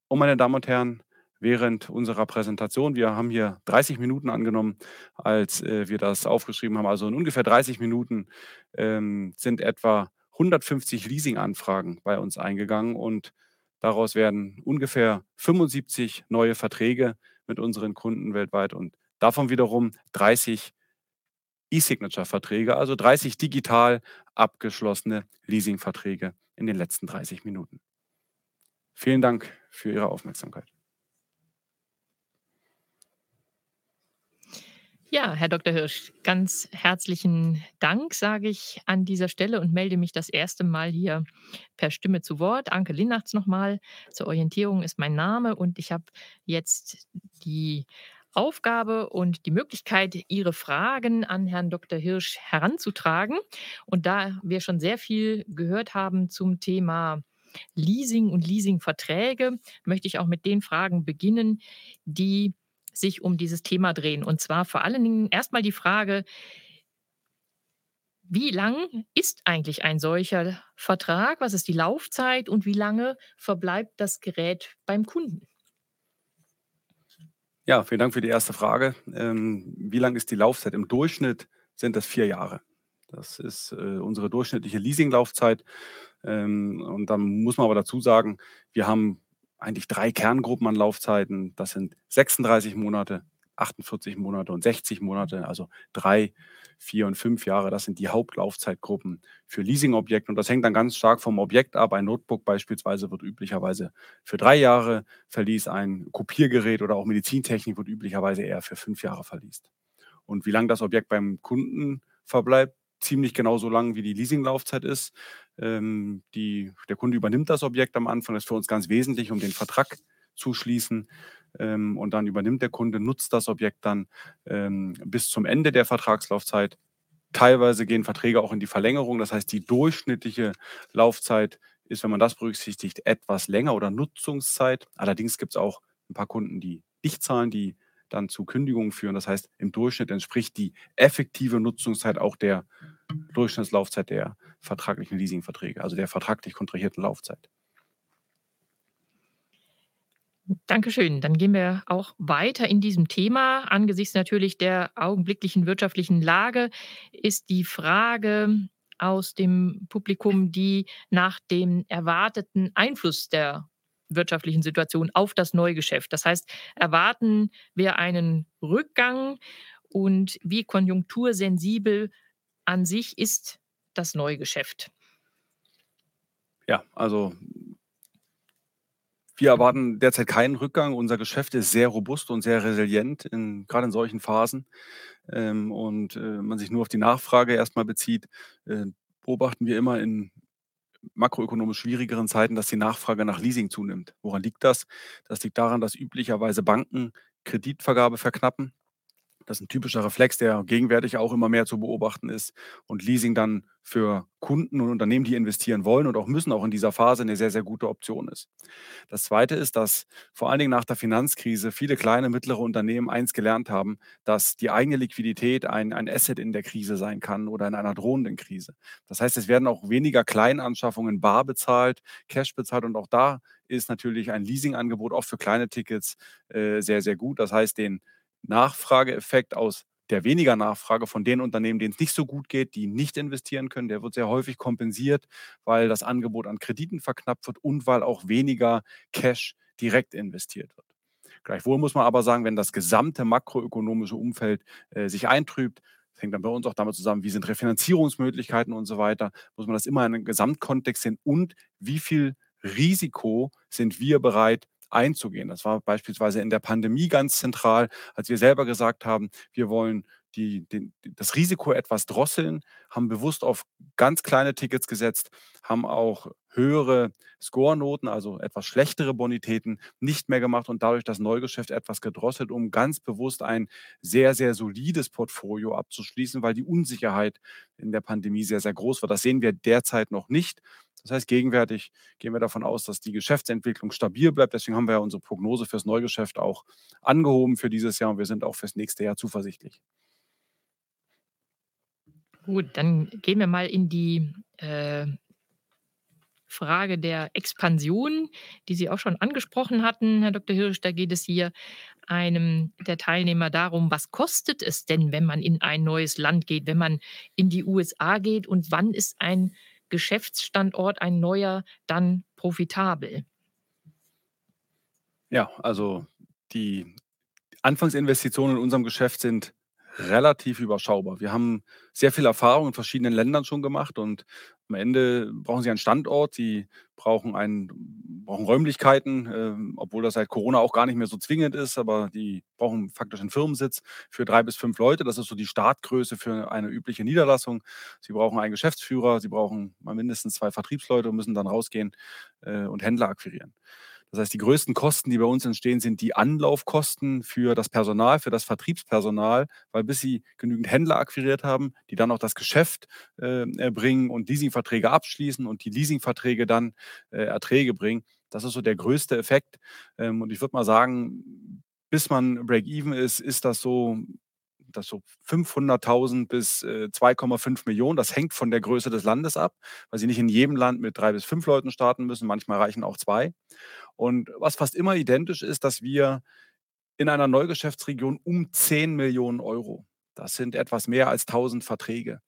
Und meine Damen und Herren, während unserer Präsentation, wir haben hier 30 Minuten angenommen, als äh, wir das aufgeschrieben haben, also in ungefähr 30 Minuten ähm, sind etwa 150 Leasing-Anfragen bei uns eingegangen und daraus werden ungefähr 75 neue Verträge mit unseren Kunden weltweit und davon wiederum 30 E-Signature-Verträge, also 30 digital abgeschlossene Leasing-Verträge in den letzten 30 Minuten. Vielen Dank für Ihre Aufmerksamkeit. Ja, Herr Dr. Hirsch, ganz herzlichen Dank, sage ich an dieser Stelle und melde mich das erste Mal hier per Stimme zu Wort. Anke Linnachts nochmal. Zur Orientierung ist mein Name und ich habe jetzt die Aufgabe und die Möglichkeit, Ihre Fragen an Herrn Dr. Hirsch heranzutragen. Und da wir schon sehr viel gehört haben zum Thema Leasing und Leasingverträge, möchte ich auch mit den Fragen beginnen, die sich um dieses Thema drehen. Und zwar vor allen Dingen erstmal die Frage, wie lang ist eigentlich ein solcher Vertrag? Was ist die Laufzeit und wie lange verbleibt das Gerät beim Kunden? Ja, vielen Dank für die erste Frage. Ähm, wie lang ist die Laufzeit? Im Durchschnitt sind das vier Jahre. Das ist äh, unsere durchschnittliche Leasinglaufzeit. Ähm, und dann muss man aber dazu sagen, wir haben eigentlich drei Kerngruppen an Laufzeiten. Das sind 36 Monate, 48 Monate und 60 Monate, also drei, vier und fünf Jahre. Das sind die Hauptlaufzeitgruppen für Leasingobjekte. Und das hängt dann ganz stark vom Objekt ab. Ein Notebook beispielsweise wird üblicherweise für drei Jahre verliest. Ein Kopiergerät oder auch Medizintechnik wird üblicherweise eher für fünf Jahre verliest. Und wie lange das Objekt beim Kunden verbleibt, ziemlich genau so lang, wie die Leasinglaufzeit ist. Ähm, die, der Kunde übernimmt das Objekt am Anfang. Das ist für uns ganz wesentlich, um den Vertrag zu schließen ähm, und dann übernimmt der Kunde, nutzt das Objekt dann ähm, bis zum Ende der Vertragslaufzeit. Teilweise gehen Verträge auch in die Verlängerung. Das heißt, die durchschnittliche Laufzeit ist, wenn man das berücksichtigt, etwas länger oder Nutzungszeit. Allerdings gibt es auch ein paar Kunden, die nicht zahlen, die dann zu Kündigungen führen. Das heißt, im Durchschnitt entspricht die effektive Nutzungszeit auch der Durchschnittslaufzeit der vertraglichen Leasingverträge, also der vertraglich kontrahierten Laufzeit. Dankeschön. Dann gehen wir auch weiter in diesem Thema. Angesichts natürlich der augenblicklichen wirtschaftlichen Lage ist die Frage aus dem Publikum, die nach dem erwarteten Einfluss der wirtschaftlichen Situation auf das Neugeschäft. Das heißt, erwarten wir einen Rückgang und wie konjunktursensibel an sich ist das Neugeschäft? Ja, also wir erwarten derzeit keinen Rückgang. Unser Geschäft ist sehr robust und sehr resilient, in, gerade in solchen Phasen. Ähm, und äh, man sich nur auf die Nachfrage erstmal bezieht, äh, beobachten wir immer in makroökonomisch schwierigeren Zeiten, dass die Nachfrage nach Leasing zunimmt. Woran liegt das? Das liegt daran, dass üblicherweise Banken Kreditvergabe verknappen das ist ein typischer Reflex, der gegenwärtig auch immer mehr zu beobachten ist und Leasing dann für Kunden und Unternehmen, die investieren wollen und auch müssen, auch in dieser Phase eine sehr, sehr gute Option ist. Das Zweite ist, dass vor allen Dingen nach der Finanzkrise viele kleine, mittlere Unternehmen eins gelernt haben, dass die eigene Liquidität ein, ein Asset in der Krise sein kann oder in einer drohenden Krise. Das heißt, es werden auch weniger Kleinanschaffungen bar bezahlt, Cash bezahlt und auch da ist natürlich ein Leasingangebot auch für kleine Tickets äh, sehr, sehr gut. Das heißt, den Nachfrageeffekt aus der weniger Nachfrage von den Unternehmen, denen es nicht so gut geht, die nicht investieren können, der wird sehr häufig kompensiert, weil das Angebot an Krediten verknappt wird und weil auch weniger Cash direkt investiert wird. Gleichwohl muss man aber sagen, wenn das gesamte makroökonomische Umfeld äh, sich eintrübt, das hängt dann bei uns auch damit zusammen, wie sind Refinanzierungsmöglichkeiten und so weiter, muss man das immer in einen Gesamtkontext sehen und wie viel Risiko sind wir bereit einzugehen. Das war beispielsweise in der Pandemie ganz zentral, als wir selber gesagt haben, wir wollen die, den, das Risiko etwas drosseln, haben bewusst auf ganz kleine Tickets gesetzt, haben auch höhere Scorenoten, also etwas schlechtere Bonitäten, nicht mehr gemacht und dadurch das Neugeschäft etwas gedrosselt, um ganz bewusst ein sehr, sehr solides Portfolio abzuschließen, weil die Unsicherheit in der Pandemie sehr, sehr groß war. Das sehen wir derzeit noch nicht. Das heißt, gegenwärtig gehen wir davon aus, dass die Geschäftsentwicklung stabil bleibt. Deswegen haben wir ja unsere Prognose fürs Neugeschäft auch angehoben für dieses Jahr und wir sind auch fürs nächste Jahr zuversichtlich. Gut, dann gehen wir mal in die äh, Frage der Expansion, die Sie auch schon angesprochen hatten, Herr Dr. Hirsch. Da geht es hier einem der Teilnehmer darum, was kostet es denn, wenn man in ein neues Land geht, wenn man in die USA geht und wann ist ein Geschäftsstandort, ein neuer, dann profitabel? Ja, also die Anfangsinvestitionen in unserem Geschäft sind relativ überschaubar. Wir haben sehr viel Erfahrung in verschiedenen Ländern schon gemacht und am Ende brauchen Sie einen Standort, Sie brauchen, einen, brauchen Räumlichkeiten, äh, obwohl das seit Corona auch gar nicht mehr so zwingend ist, aber die brauchen faktisch einen Firmensitz für drei bis fünf Leute. Das ist so die Startgröße für eine übliche Niederlassung. Sie brauchen einen Geschäftsführer, Sie brauchen mal mindestens zwei Vertriebsleute und müssen dann rausgehen äh, und Händler akquirieren. Das heißt, die größten Kosten, die bei uns entstehen, sind die Anlaufkosten für das Personal, für das Vertriebspersonal, weil bis sie genügend Händler akquiriert haben, die dann auch das Geschäft äh, bringen und Leasingverträge abschließen und die Leasingverträge dann äh, Erträge bringen. Das ist so der größte Effekt. Ähm, und ich würde mal sagen, bis man Break-Even ist, ist das so das so 500.000 bis äh, 2,5 Millionen. Das hängt von der Größe des Landes ab, weil sie nicht in jedem Land mit drei bis fünf Leuten starten müssen. Manchmal reichen auch zwei. Und was fast immer identisch ist, dass wir in einer Neugeschäftsregion um 10 Millionen Euro, das sind etwas mehr als 1000 Verträge,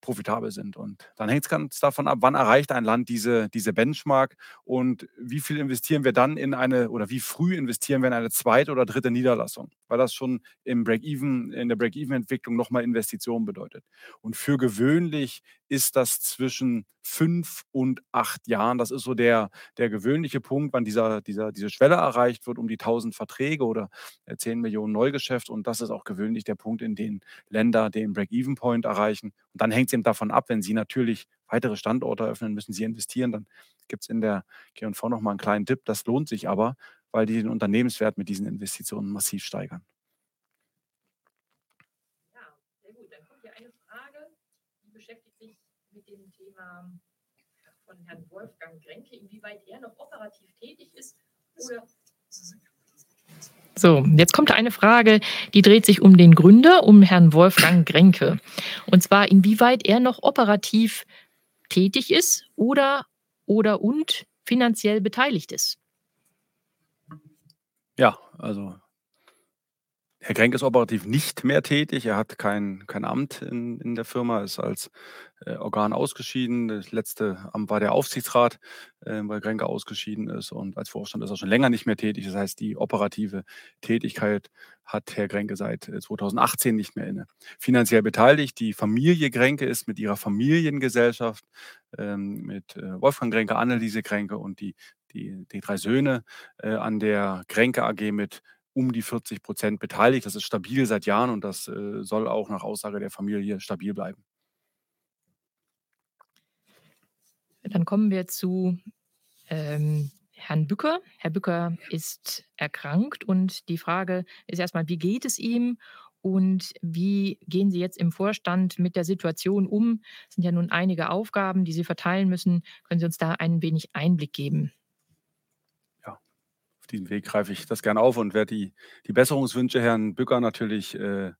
profitabel sind. Und dann hängt es ganz davon ab, wann erreicht ein Land diese, diese Benchmark und wie viel investieren wir dann in eine oder wie früh investieren wir in eine zweite oder dritte Niederlassung, weil das schon im Break-Even, in der Break-Even-Entwicklung nochmal Investitionen bedeutet. Und für gewöhnlich ist das zwischen fünf und acht Jahren. Das ist so der, der gewöhnliche Punkt, wann dieser, dieser, diese Schwelle erreicht wird, um die 1000 Verträge oder 10 äh, Millionen Neugeschäft. Und das ist auch gewöhnlich der Punkt, in dem Länder den Break-Even-Point erreichen. Und dann hängt es eben davon ab, wenn sie natürlich weitere Standorte eröffnen, müssen sie investieren. Dann gibt es in der G&V nochmal einen kleinen Tipp. Das lohnt sich aber, weil die den Unternehmenswert mit diesen Investitionen massiv steigern. Thema von Herrn Wolfgang Grenke, inwieweit er noch operativ tätig ist oder so, jetzt kommt eine Frage, die dreht sich um den Gründer, um Herrn Wolfgang Grenke. Und zwar, inwieweit er noch operativ tätig ist oder, oder und finanziell beteiligt ist. Ja, also Herr Grenk ist operativ nicht mehr tätig. Er hat kein kein Amt in in der Firma, ist als, Organ ausgeschieden. Das letzte Amt war der Aufsichtsrat, äh, weil Grenke ausgeschieden ist und als Vorstand ist er schon länger nicht mehr tätig. Das heißt, die operative Tätigkeit hat Herr Grenke seit, äh, 2018 nicht mehr inne. Finanziell beteiligt, die Familie Grenke ist mit ihrer Familiengesellschaft, ähm, mit, äh, Wolfgang Grenke, Anneliese Grenke und die die die 3 Söhne, äh, an der Grenke AG mit um die 40% beteiligt. Das ist stabil seit Jahren und das, äh, soll auch nach Aussage der Familie stabil bleiben. Dann kommen wir zu, ähm, Herrn Bücker. Herr Bücker ist erkrankt und die Frage ist erstmal, wie geht es ihm und wie gehen Sie jetzt im Vorstand mit der Situation um? Es sind ja nun einige Aufgaben, die Sie verteilen müssen. Können Sie uns da ein wenig Einblick geben? diesen Weg greife ich das gerne auf und werde die, die Besserungswünsche Herrn Bücker natürlich äh,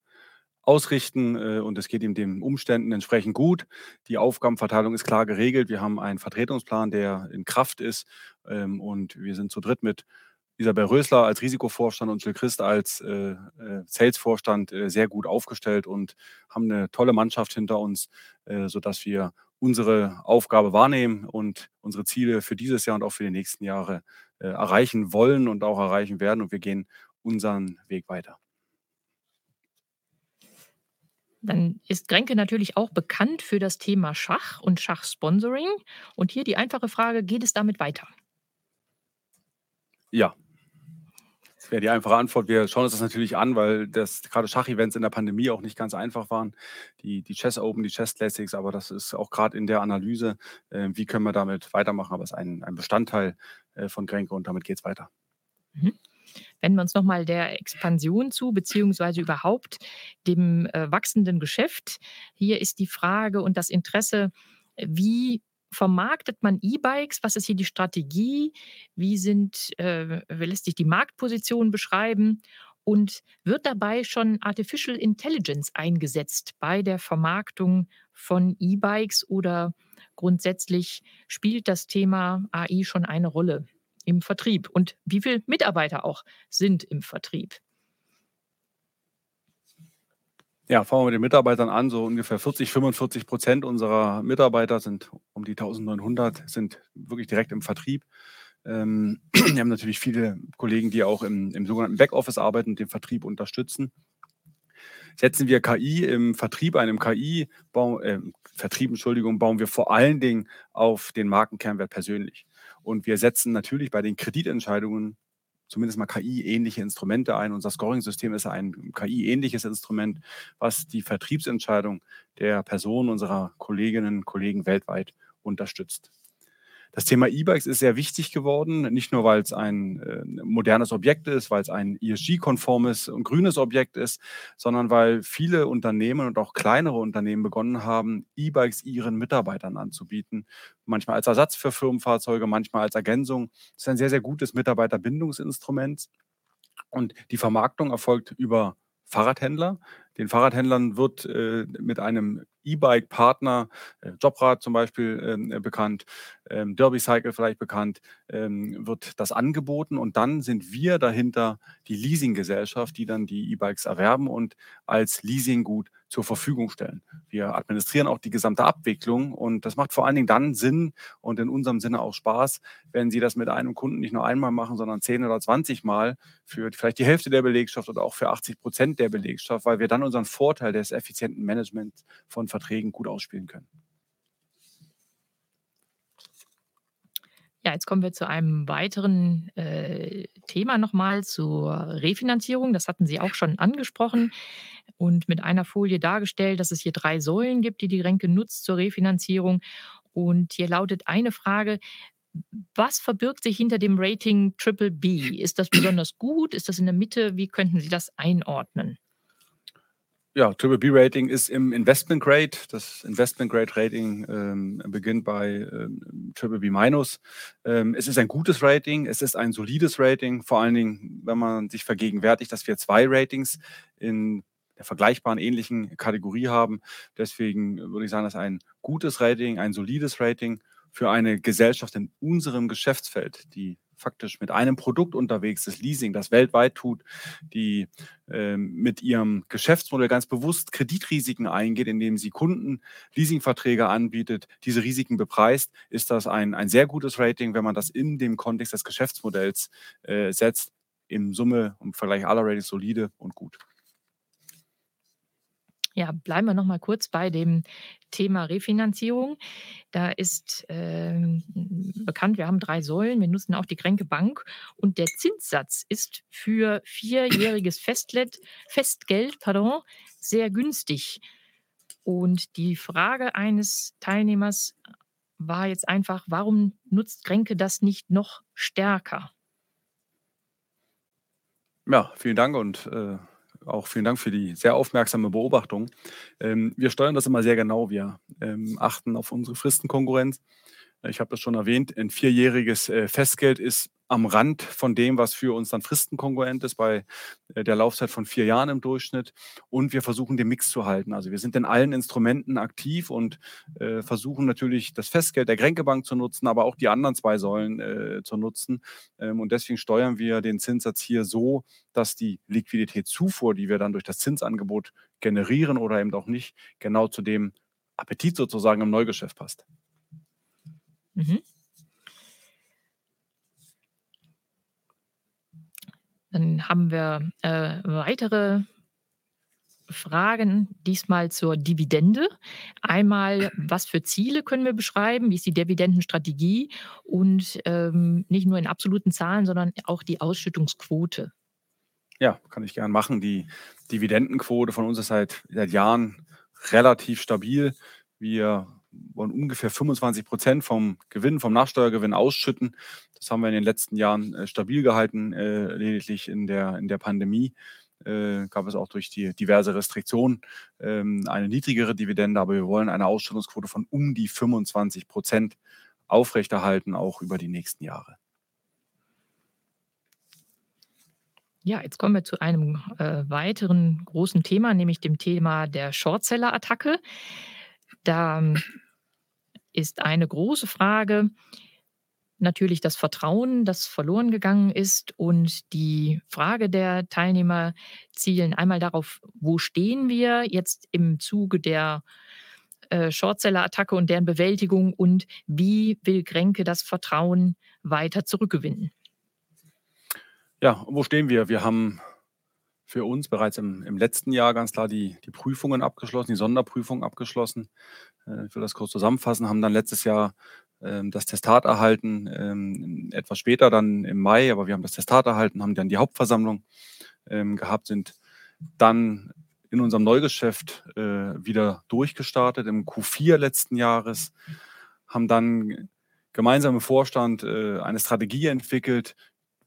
ausrichten äh, und es geht ihm den Umständen entsprechend gut. Die Aufgabenverteilung ist klar geregelt. Wir haben einen Vertretungsplan, der in Kraft ist ähm, und wir sind zu dritt mit Isabel Rösler als Risikovorstand und Jill Christ als äh, äh, Salesvorstand äh, sehr gut aufgestellt und haben eine tolle Mannschaft hinter uns, äh, sodass wir unsere Aufgabe wahrnehmen und unsere Ziele für dieses Jahr und auch für die nächsten Jahre äh, erreichen wollen und auch erreichen werden. Und wir gehen unseren Weg weiter. Dann ist Grenke natürlich auch bekannt für das Thema Schach und Schachsponsoring. Und hier die einfache Frage, geht es damit weiter? Ja, das wäre die einfache Antwort. Wir schauen uns das natürlich an, weil das gerade Schachevents in der Pandemie auch nicht ganz einfach waren. Die, die Chess Open, die Chess Classics, aber das ist auch gerade in der Analyse, äh, wie können wir damit weitermachen, aber es ist ein, ein Bestandteil äh, von Grenke und damit geht es weiter. Mhm. Wenden wir uns nochmal der Expansion zu, beziehungsweise überhaupt dem äh, wachsenden Geschäft. Hier ist die Frage und das Interesse, wie vermarktet man E-Bikes? Was ist hier die Strategie? Wie sind, äh, wie lässt sich die Marktposition beschreiben? Und wird dabei schon Artificial Intelligence eingesetzt bei der Vermarktung von E-Bikes oder grundsätzlich spielt das Thema AI schon eine Rolle im Vertrieb? Und wie viele Mitarbeiter auch sind im Vertrieb? Ja, fangen wir mit den Mitarbeitern an. So ungefähr 40, 45 Prozent unserer Mitarbeiter sind um die 1900, sind wirklich direkt im Vertrieb. Ähm, wir haben natürlich viele Kollegen, die auch im, im sogenannten Backoffice arbeiten und den Vertrieb unterstützen. Setzen wir KI im Vertrieb ein, im KI, bauen, äh, Vertrieb, Entschuldigung, bauen wir vor allen Dingen auf den Markenkernwert persönlich. Und wir setzen natürlich bei den Kreditentscheidungen zumindest mal KI-ähnliche Instrumente ein. Unser Scoring-System ist ein KI-ähnliches Instrument, was die Vertriebsentscheidung der Personen unserer Kolleginnen und Kollegen weltweit unterstützt. Das Thema E-Bikes ist sehr wichtig geworden, nicht nur weil es ein äh, modernes Objekt ist, weil es ein ESG-konformes und grünes Objekt ist, sondern weil viele Unternehmen und auch kleinere Unternehmen begonnen haben, E-Bikes ihren Mitarbeitern anzubieten. Manchmal als Ersatz für Firmenfahrzeuge, manchmal als Ergänzung. Das ist ein sehr, sehr gutes Mitarbeiterbindungsinstrument. Und die Vermarktung erfolgt über Fahrradhändler. Den Fahrradhändlern wird äh, mit einem E-Bike-Partner, äh, Jobrad zum Beispiel äh, bekannt, ähm, Derby Cycle vielleicht bekannt, ähm, wird das angeboten und dann sind wir dahinter die Leasinggesellschaft, die dann die E-Bikes erwerben und als Leasinggut zur Verfügung stellen. Wir administrieren auch die gesamte Abwicklung und das macht vor allen Dingen dann Sinn und in unserem Sinne auch Spaß, wenn Sie das mit einem Kunden nicht nur einmal machen, sondern 10 oder 20 Mal für vielleicht die Hälfte der Belegschaft oder auch für 80 Prozent der Belegschaft, weil wir dann unseren Vorteil des effizienten Managements von Verträgen gut ausspielen können. Ja, jetzt kommen wir zu einem weiteren äh, Thema nochmal zur Refinanzierung. Das hatten Sie auch schon angesprochen und mit einer Folie dargestellt, dass es hier drei Säulen gibt, die die Renke nutzt zur Refinanzierung. Und hier lautet eine Frage, was verbirgt sich hinter dem Rating Triple B? Ist das besonders gut? Ist das in der Mitte? Wie könnten Sie das einordnen? Ja, Triple B Rating ist im Investment Grade. Das Investment Grade Rating ähm, beginnt bei ähm, Triple B minus. Ähm, es ist ein gutes Rating, es ist ein solides Rating, vor allen Dingen, wenn man sich vergegenwärtigt, dass wir zwei Ratings in der vergleichbaren ähnlichen Kategorie haben. Deswegen würde ich sagen, das ist ein gutes Rating, ein solides Rating für eine Gesellschaft in unserem Geschäftsfeld, die faktisch mit einem Produkt unterwegs ist, Leasing, das weltweit tut, die äh, mit ihrem Geschäftsmodell ganz bewusst Kreditrisiken eingeht, indem sie Kunden Leasingverträge anbietet, diese Risiken bepreist, ist das ein, ein sehr gutes Rating, wenn man das in dem Kontext des Geschäftsmodells äh, setzt. Im Summe im Vergleich aller Ratings solide und gut. Ja, bleiben wir noch mal kurz bei dem Thema Refinanzierung. Da ist ähm, bekannt, wir haben drei Säulen. Wir nutzen auch die Kränke Bank und der Zinssatz ist für vierjähriges Festlet, Festgeld pardon, sehr günstig. Und die Frage eines Teilnehmers war jetzt einfach, warum nutzt Kränke das nicht noch stärker? Ja, vielen Dank und äh, auch vielen Dank für die sehr aufmerksame Beobachtung. Ähm, wir steuern das immer sehr genau. Wir ähm, achten auf unsere Fristenkonkurrenz. Ich habe das schon erwähnt, ein vierjähriges äh, Festgeld ist am Rand von dem, was für uns dann fristenkongruent ist, bei äh, der Laufzeit von vier Jahren im Durchschnitt. Und wir versuchen den Mix zu halten. Also wir sind in allen Instrumenten aktiv und äh, versuchen natürlich das Festgeld der Kränkebank zu nutzen, aber auch die anderen zwei Säulen äh, zu nutzen. Ähm, und deswegen steuern wir den Zinssatz hier so, dass die Liquiditätszufuhr, die wir dann durch das Zinsangebot generieren oder eben auch nicht, genau zu dem Appetit sozusagen im Neugeschäft passt. Mhm. Dann haben wir äh, weitere Fragen, diesmal zur Dividende. Einmal, was für Ziele können wir beschreiben? Wie ist die Dividendenstrategie? Und ähm, nicht nur in absoluten Zahlen, sondern auch die Ausschüttungsquote. Ja, kann ich gern machen. Die Dividendenquote von uns ist seit, seit Jahren relativ stabil. Wir wollen ungefähr 25 Prozent vom Gewinn, vom Nachsteuergewinn ausschütten. Das haben wir in den letzten Jahren äh, stabil gehalten, äh, lediglich in der, in der Pandemie. Äh, gab es auch durch die diverse Restriktionen ähm, eine niedrigere Dividende, aber wir wollen eine Ausschüttungsquote von um die 25 Prozent aufrechterhalten, auch über die nächsten Jahre. Ja, jetzt kommen wir zu einem äh, weiteren großen Thema, nämlich dem Thema der Shortseller-Attacke. Da ähm, ist eine große Frage natürlich das Vertrauen, das verloren gegangen ist. Und die Frage der Teilnehmer zielen einmal darauf, wo stehen wir jetzt im Zuge der äh, Shortseller-Attacke und deren Bewältigung und wie will Grenke das Vertrauen weiter zurückgewinnen? Ja, wo stehen wir? Wir haben für uns bereits im, im letzten Jahr ganz klar die, die Prüfungen abgeschlossen, die Sonderprüfungen abgeschlossen. Äh, ich will das kurz zusammenfassen, haben dann letztes Jahr ähm, das Testat erhalten, ähm, etwas später dann im Mai, aber wir haben das Testat erhalten, haben dann die Hauptversammlung ähm, gehabt, sind dann in unserem Neugeschäft äh, wieder durchgestartet im Q4 letzten Jahres, haben dann gemeinsam im Vorstand äh, eine Strategie entwickelt,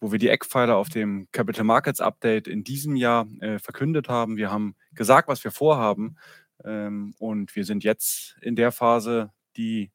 wo wir die Eckpfeiler auf dem Capital Markets Update in diesem Jahr äh, verkündet haben. Wir haben gesagt, was wir vorhaben. Ähm, und wir sind jetzt in der Phase, die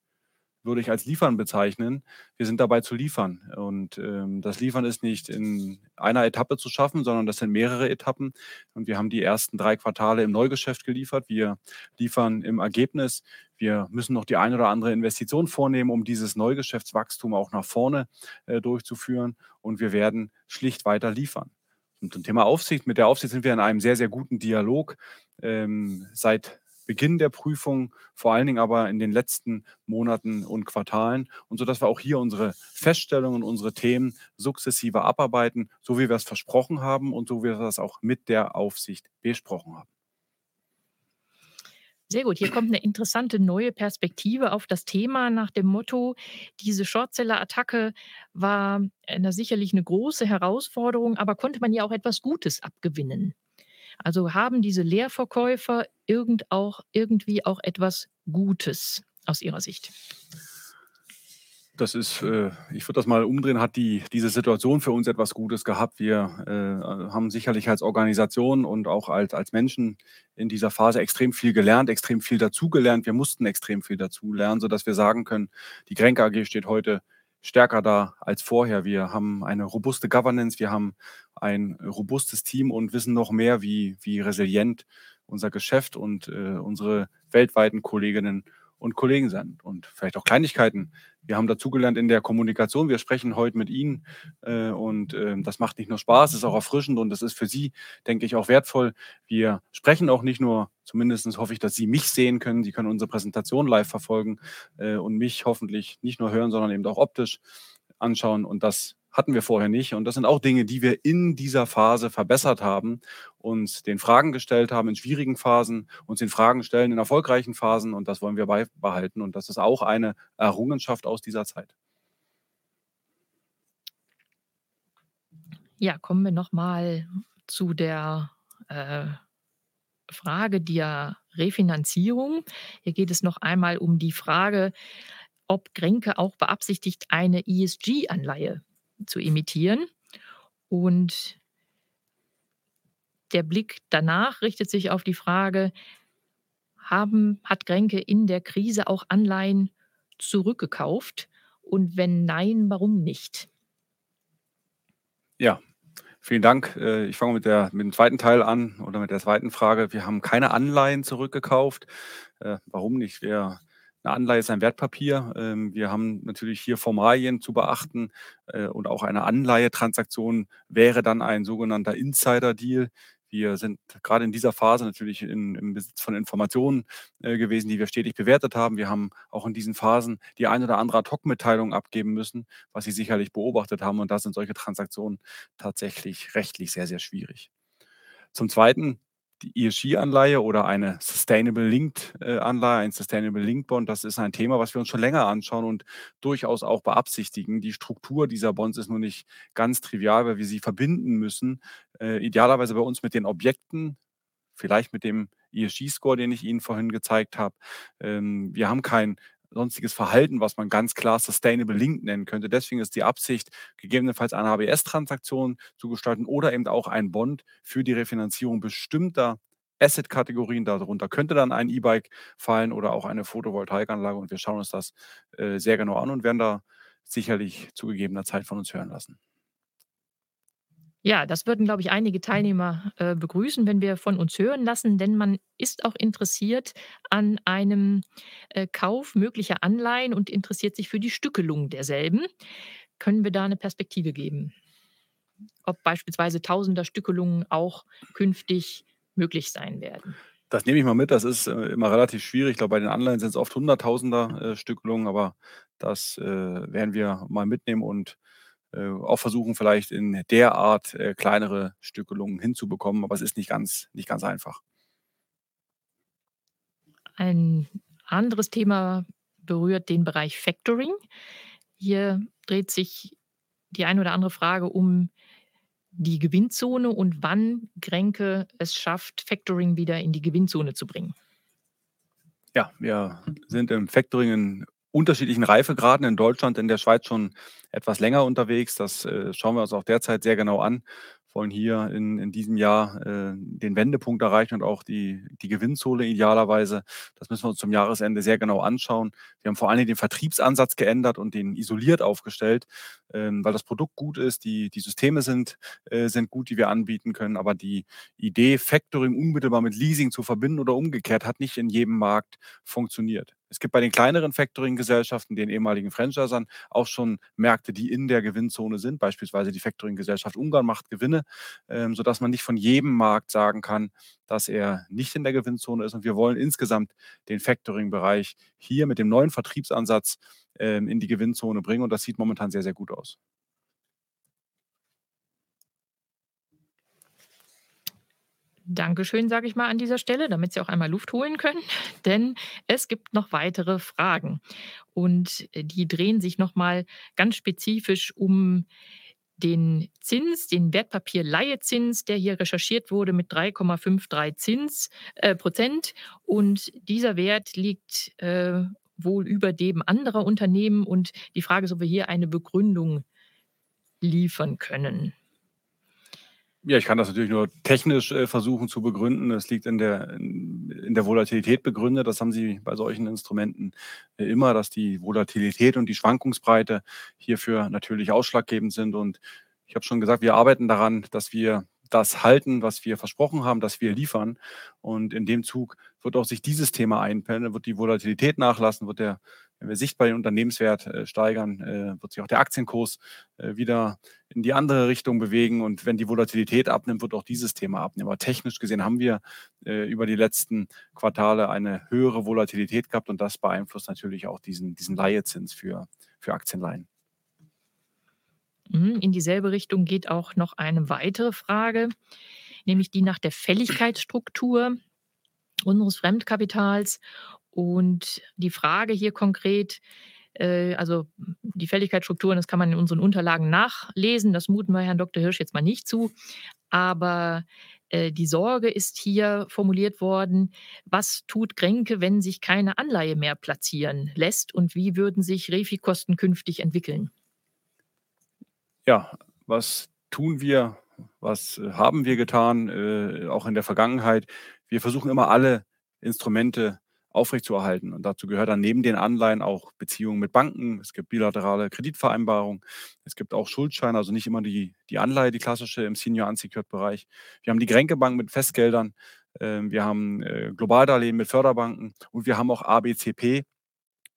würde ich als Liefern bezeichnen. Wir sind dabei zu liefern. Und ähm, das Liefern ist nicht in einer Etappe zu schaffen, sondern das sind mehrere Etappen. Und wir haben die ersten drei Quartale im Neugeschäft geliefert. Wir liefern im Ergebnis. Wir müssen noch die eine oder andere Investition vornehmen, um dieses Neugeschäftswachstum auch nach vorne äh, durchzuführen. Und wir werden schlicht weiter liefern. Und zum Thema Aufsicht, mit der Aufsicht sind wir in einem sehr, sehr guten Dialog. Ähm, seit Beginn der Prüfung, vor allen Dingen aber in den letzten Monaten und Quartalen. Und so dass wir auch hier unsere Feststellungen, unsere Themen sukzessive abarbeiten, so wie wir es versprochen haben und so wie wir das auch mit der Aufsicht besprochen haben. Sehr gut. Hier kommt eine interessante neue Perspektive auf das Thema nach dem Motto, diese Shortseller-Attacke war eine, sicherlich eine große Herausforderung, aber konnte man ja auch etwas Gutes abgewinnen. Also haben diese Leerverkäufer irgend auch, irgendwie auch etwas Gutes aus Ihrer Sicht? Das ist, äh, ich würde das mal umdrehen, hat die, diese Situation für uns etwas Gutes gehabt. Wir äh, haben sicherlich als Organisation und auch als, als Menschen in dieser Phase extrem viel gelernt, extrem viel dazugelernt. Wir mussten extrem viel dazulernen, sodass wir sagen können, die Grenke AG steht heute stärker da als vorher. Wir haben eine robuste Governance, wir haben ein robustes Team und wissen noch mehr, wie, wie resilient unser Geschäft und äh, unsere weltweiten Kolleginnen und Kollegen sind und vielleicht auch Kleinigkeiten. Wir haben dazugelernt in der Kommunikation. Wir sprechen heute mit Ihnen äh, und äh, das macht nicht nur Spaß, ist auch erfrischend und das ist für Sie, denke ich, auch wertvoll. Wir sprechen auch nicht nur, zumindest hoffe ich, dass Sie mich sehen können. Sie können unsere Präsentation live verfolgen äh, und mich hoffentlich nicht nur hören, sondern eben auch optisch anschauen und das hatten wir vorher nicht. Und das sind auch Dinge, die wir in dieser Phase verbessert haben, uns den Fragen gestellt haben in schwierigen Phasen, uns den Fragen stellen in erfolgreichen Phasen. Und das wollen wir beibehalten. Und das ist auch eine Errungenschaft aus dieser Zeit. Ja, kommen wir nochmal zu der äh, Frage der Refinanzierung. Hier geht es noch einmal um die Frage, ob Grenke auch beabsichtigt, eine ESG-Anleihe zu imitieren. Und der Blick danach richtet sich auf die Frage, haben, hat Grenke in der Krise auch Anleihen zurückgekauft? Und wenn nein, warum nicht? Ja, vielen Dank. Äh, ich fange mit, der, mit dem zweiten Teil an oder mit der zweiten Frage. Wir haben keine Anleihen zurückgekauft. Äh, warum nicht? Wir eine Anleihe ist ein Wertpapier. Ähm, wir haben natürlich hier Formalien zu beachten äh, und auch eine Anleihetransaktion wäre dann ein sogenannter Insider-Deal. Wir sind gerade in dieser Phase natürlich in, im Besitz von Informationen äh, gewesen, die wir stetig bewertet haben. Wir haben auch in diesen Phasen die ein oder andere Ad-Hoc-Mitteilung abgeben müssen, was Sie sicherlich beobachtet haben. Und da sind solche Transaktionen tatsächlich rechtlich sehr, sehr schwierig. Zum Zweiten die ESG-Anleihe oder eine Sustainable Linked äh, ein Sustainable Linked Bond, das ist ein Thema, was wir uns schon länger anschauen und durchaus auch beabsichtigen. Die Struktur dieser Bonds ist nur nicht ganz trivial, weil wir sie verbinden müssen, äh, idealerweise bei uns mit den Objekten, vielleicht mit dem ESG-Score, den ich Ihnen vorhin gezeigt habe. Ähm, wir haben kein sonstiges Verhalten, was man ganz klar Sustainable Link nennen könnte. Deswegen ist die Absicht, gegebenenfalls eine HBS-Transaktion zu gestalten oder eben auch ein Bond für die Refinanzierung bestimmter Asset-Kategorien. Darunter könnte dann ein E-Bike fallen oder auch eine Photovoltaikanlage. Und wir schauen uns das äh, sehr genau an und werden da sicherlich zu gegebener Zeit von uns hören lassen. Ja, das würden, glaube ich, einige Teilnehmer äh, begrüßen, wenn wir von uns hören lassen, denn man ist auch interessiert an einem äh, Kauf möglicher Anleihen und interessiert sich für die Stückelung derselben. Können wir da eine Perspektive geben? Ob beispielsweise Tausender Stückelungen auch künftig möglich sein werden? Das nehme ich mal mit. Das ist äh, immer relativ schwierig. Ich glaube, bei den Anleihen sind es oft Hunderttausender äh, Stückelungen, aber das äh, werden wir mal mitnehmen und auch versuchen, vielleicht in der Art äh, kleinere Stückelungen hinzubekommen, aber es ist nicht ganz, nicht ganz einfach. Ein anderes Thema berührt den Bereich Factoring. Hier dreht sich die eine oder andere Frage um die Gewinnzone und wann Grenke es schafft, Factoring wieder in die Gewinnzone zu bringen. Ja, wir sind im Factoring in unterschiedlichen Reifegraden in Deutschland, in der Schweiz schon etwas länger unterwegs. Das äh, schauen wir uns auch derzeit sehr genau an. Wollen hier in, in diesem Jahr äh, den Wendepunkt erreichen und auch die, die Gewinnzone idealerweise. Das müssen wir uns zum Jahresende sehr genau anschauen. Wir haben vor allem den Vertriebsansatz geändert und den isoliert aufgestellt, ähm, weil das Produkt gut ist, die, die Systeme sind, äh, sind gut, die wir anbieten können. Aber die Idee, Factoring unmittelbar mit Leasing zu verbinden oder umgekehrt, hat nicht in jedem Markt funktioniert. Es gibt bei den kleineren Factoring-Gesellschaften, den ehemaligen Franchisern, auch schon Märkte, die in der Gewinnzone sind. Beispielsweise die Factoring-Gesellschaft Ungarn macht Gewinne, ähm, sodass man nicht von jedem Markt sagen kann, dass er nicht in der Gewinnzone ist. Und wir wollen insgesamt den Factoring-Bereich hier mit dem neuen Vertriebsansatz ähm, in die Gewinnzone bringen. Und das sieht momentan sehr, sehr gut aus. Dankeschön, sage ich mal an dieser Stelle, damit Sie auch einmal Luft holen können, denn es gibt noch weitere Fragen. Und äh, die drehen sich nochmal ganz spezifisch um den Zins, den Wertpapierleihezins, der hier recherchiert wurde mit 3,53 Zins äh, Prozent. Und dieser Wert liegt äh, wohl über dem anderer Unternehmen. Und die Frage ist, ob wir hier eine Begründung liefern können. Ja, ich kann das natürlich nur technisch äh, versuchen zu begründen. Es liegt in der, in der Volatilität begründet. Das haben Sie bei solchen Instrumenten äh, immer, dass die Volatilität und die Schwankungsbreite hierfür natürlich ausschlaggebend sind. Und ich habe schon gesagt, wir arbeiten daran, dass wir das halten, was wir versprochen haben, dass wir liefern. Und in dem Zug wird auch sich dieses Thema einpendeln, wird die Volatilität nachlassen, wird der, wenn wir sichtbar den Unternehmenswert äh, steigern, äh, wird sich auch der Aktienkurs äh, wieder in die andere Richtung bewegen. Und wenn die Volatilität abnimmt, wird auch dieses Thema abnehmen. Aber technisch gesehen haben wir äh, über die letzten Quartale eine höhere Volatilität gehabt und das beeinflusst natürlich auch diesen, diesen Leihezins für, für Aktienleihen. Mhm, in dieselbe Richtung geht auch noch eine weitere Frage, nämlich die nach der Fälligkeitsstruktur unseres Fremdkapitals. Und die Frage hier konkret, äh, also die Fälligkeitsstrukturen, das kann man in unseren Unterlagen nachlesen. Das muten wir Herrn Dr. Hirsch jetzt mal nicht zu. Aber äh, die Sorge ist hier formuliert worden, was tut Grenke, wenn sich keine Anleihe mehr platzieren lässt und wie würden sich Refi-Kosten künftig entwickeln? Ja, was tun wir? Was haben wir getan, äh, auch in der Vergangenheit? Wir versuchen immer alle Instrumente aufrechtzuerhalten. Und dazu gehört dann neben den Anleihen auch Beziehungen mit Banken. Es gibt bilaterale Kreditvereinbarungen. Es gibt auch Schuldscheine, also nicht immer die, die Anleihe, die klassische im Senior Unsecured Bereich. Wir haben die Gränkebank mit Festgeldern. Äh, wir haben äh, Globaldarlehen mit Förderbanken und wir haben auch ABCP,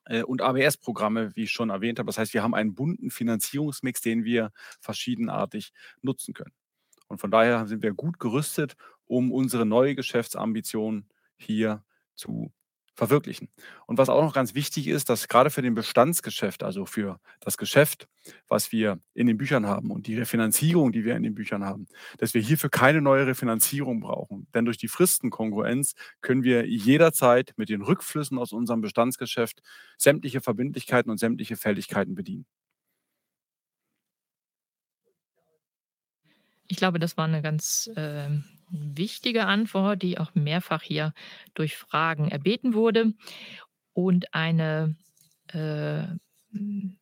äh, und ABS-Programme, wie ich schon erwähnt habe. Das heißt, wir haben einen bunten Finanzierungsmix, den wir verschiedenartig nutzen können. Und von daher sind wir gut gerüstet, um unsere neue Geschäftsambition hier zu verwirklichen. Und was auch noch ganz wichtig ist, dass gerade für den Bestandsgeschäft, also für das Geschäft, was wir in den Büchern haben und die Refinanzierung, die wir in den Büchern haben, dass wir hierfür keine neue Refinanzierung brauchen. Denn durch die Fristenkongruenz können wir jederzeit mit den Rückflüssen aus unserem Bestandsgeschäft sämtliche Verbindlichkeiten und sämtliche Fälligkeiten bedienen. Ich glaube, das war eine ganz äh, wichtige Antwort, die auch mehrfach hier durch Fragen erbeten wurde. Und eine äh,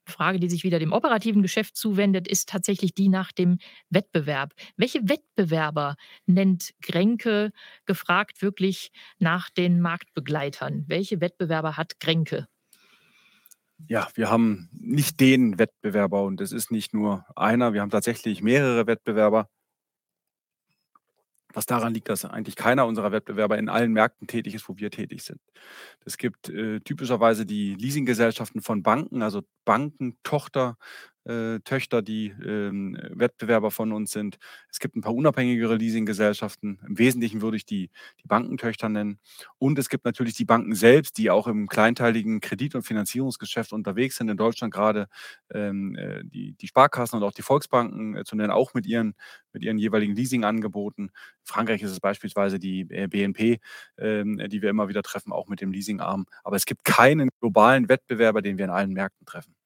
Frage, die sich wieder dem operativen Geschäft zuwendet, ist tatsächlich die nach dem Wettbewerb. Welche Wettbewerber nennt Grenke gefragt wirklich nach den Marktbegleitern? Welche Wettbewerber hat Grenke? Ja, wir haben nicht den Wettbewerber und es ist nicht nur einer, wir haben tatsächlich mehrere Wettbewerber was daran liegt, dass eigentlich keiner unserer Wettbewerber in allen Märkten tätig ist, wo wir tätig sind. Es gibt äh, typischerweise die Leasinggesellschaften von Banken, also Banken, Tochter, äh, Töchter, die ähm, Wettbewerber von uns sind. Es gibt ein paar unabhängigere Leasinggesellschaften. Im Wesentlichen würde ich die, die Bankentöchter nennen. Und es gibt natürlich die Banken selbst, die auch im kleinteiligen Kredit- und Finanzierungsgeschäft unterwegs sind. In Deutschland gerade ähm, äh, die, die Sparkassen und auch die Volksbanken äh, zu nennen, auch mit ihren, mit ihren jeweiligen Leasingangeboten. In Frankreich ist es beispielsweise die äh, BNP, ähm, die wir immer wieder treffen, auch mit dem Leasingarm. Aber es gibt keinen globalen Wettbewerber, den wir in allen Märkten treffen.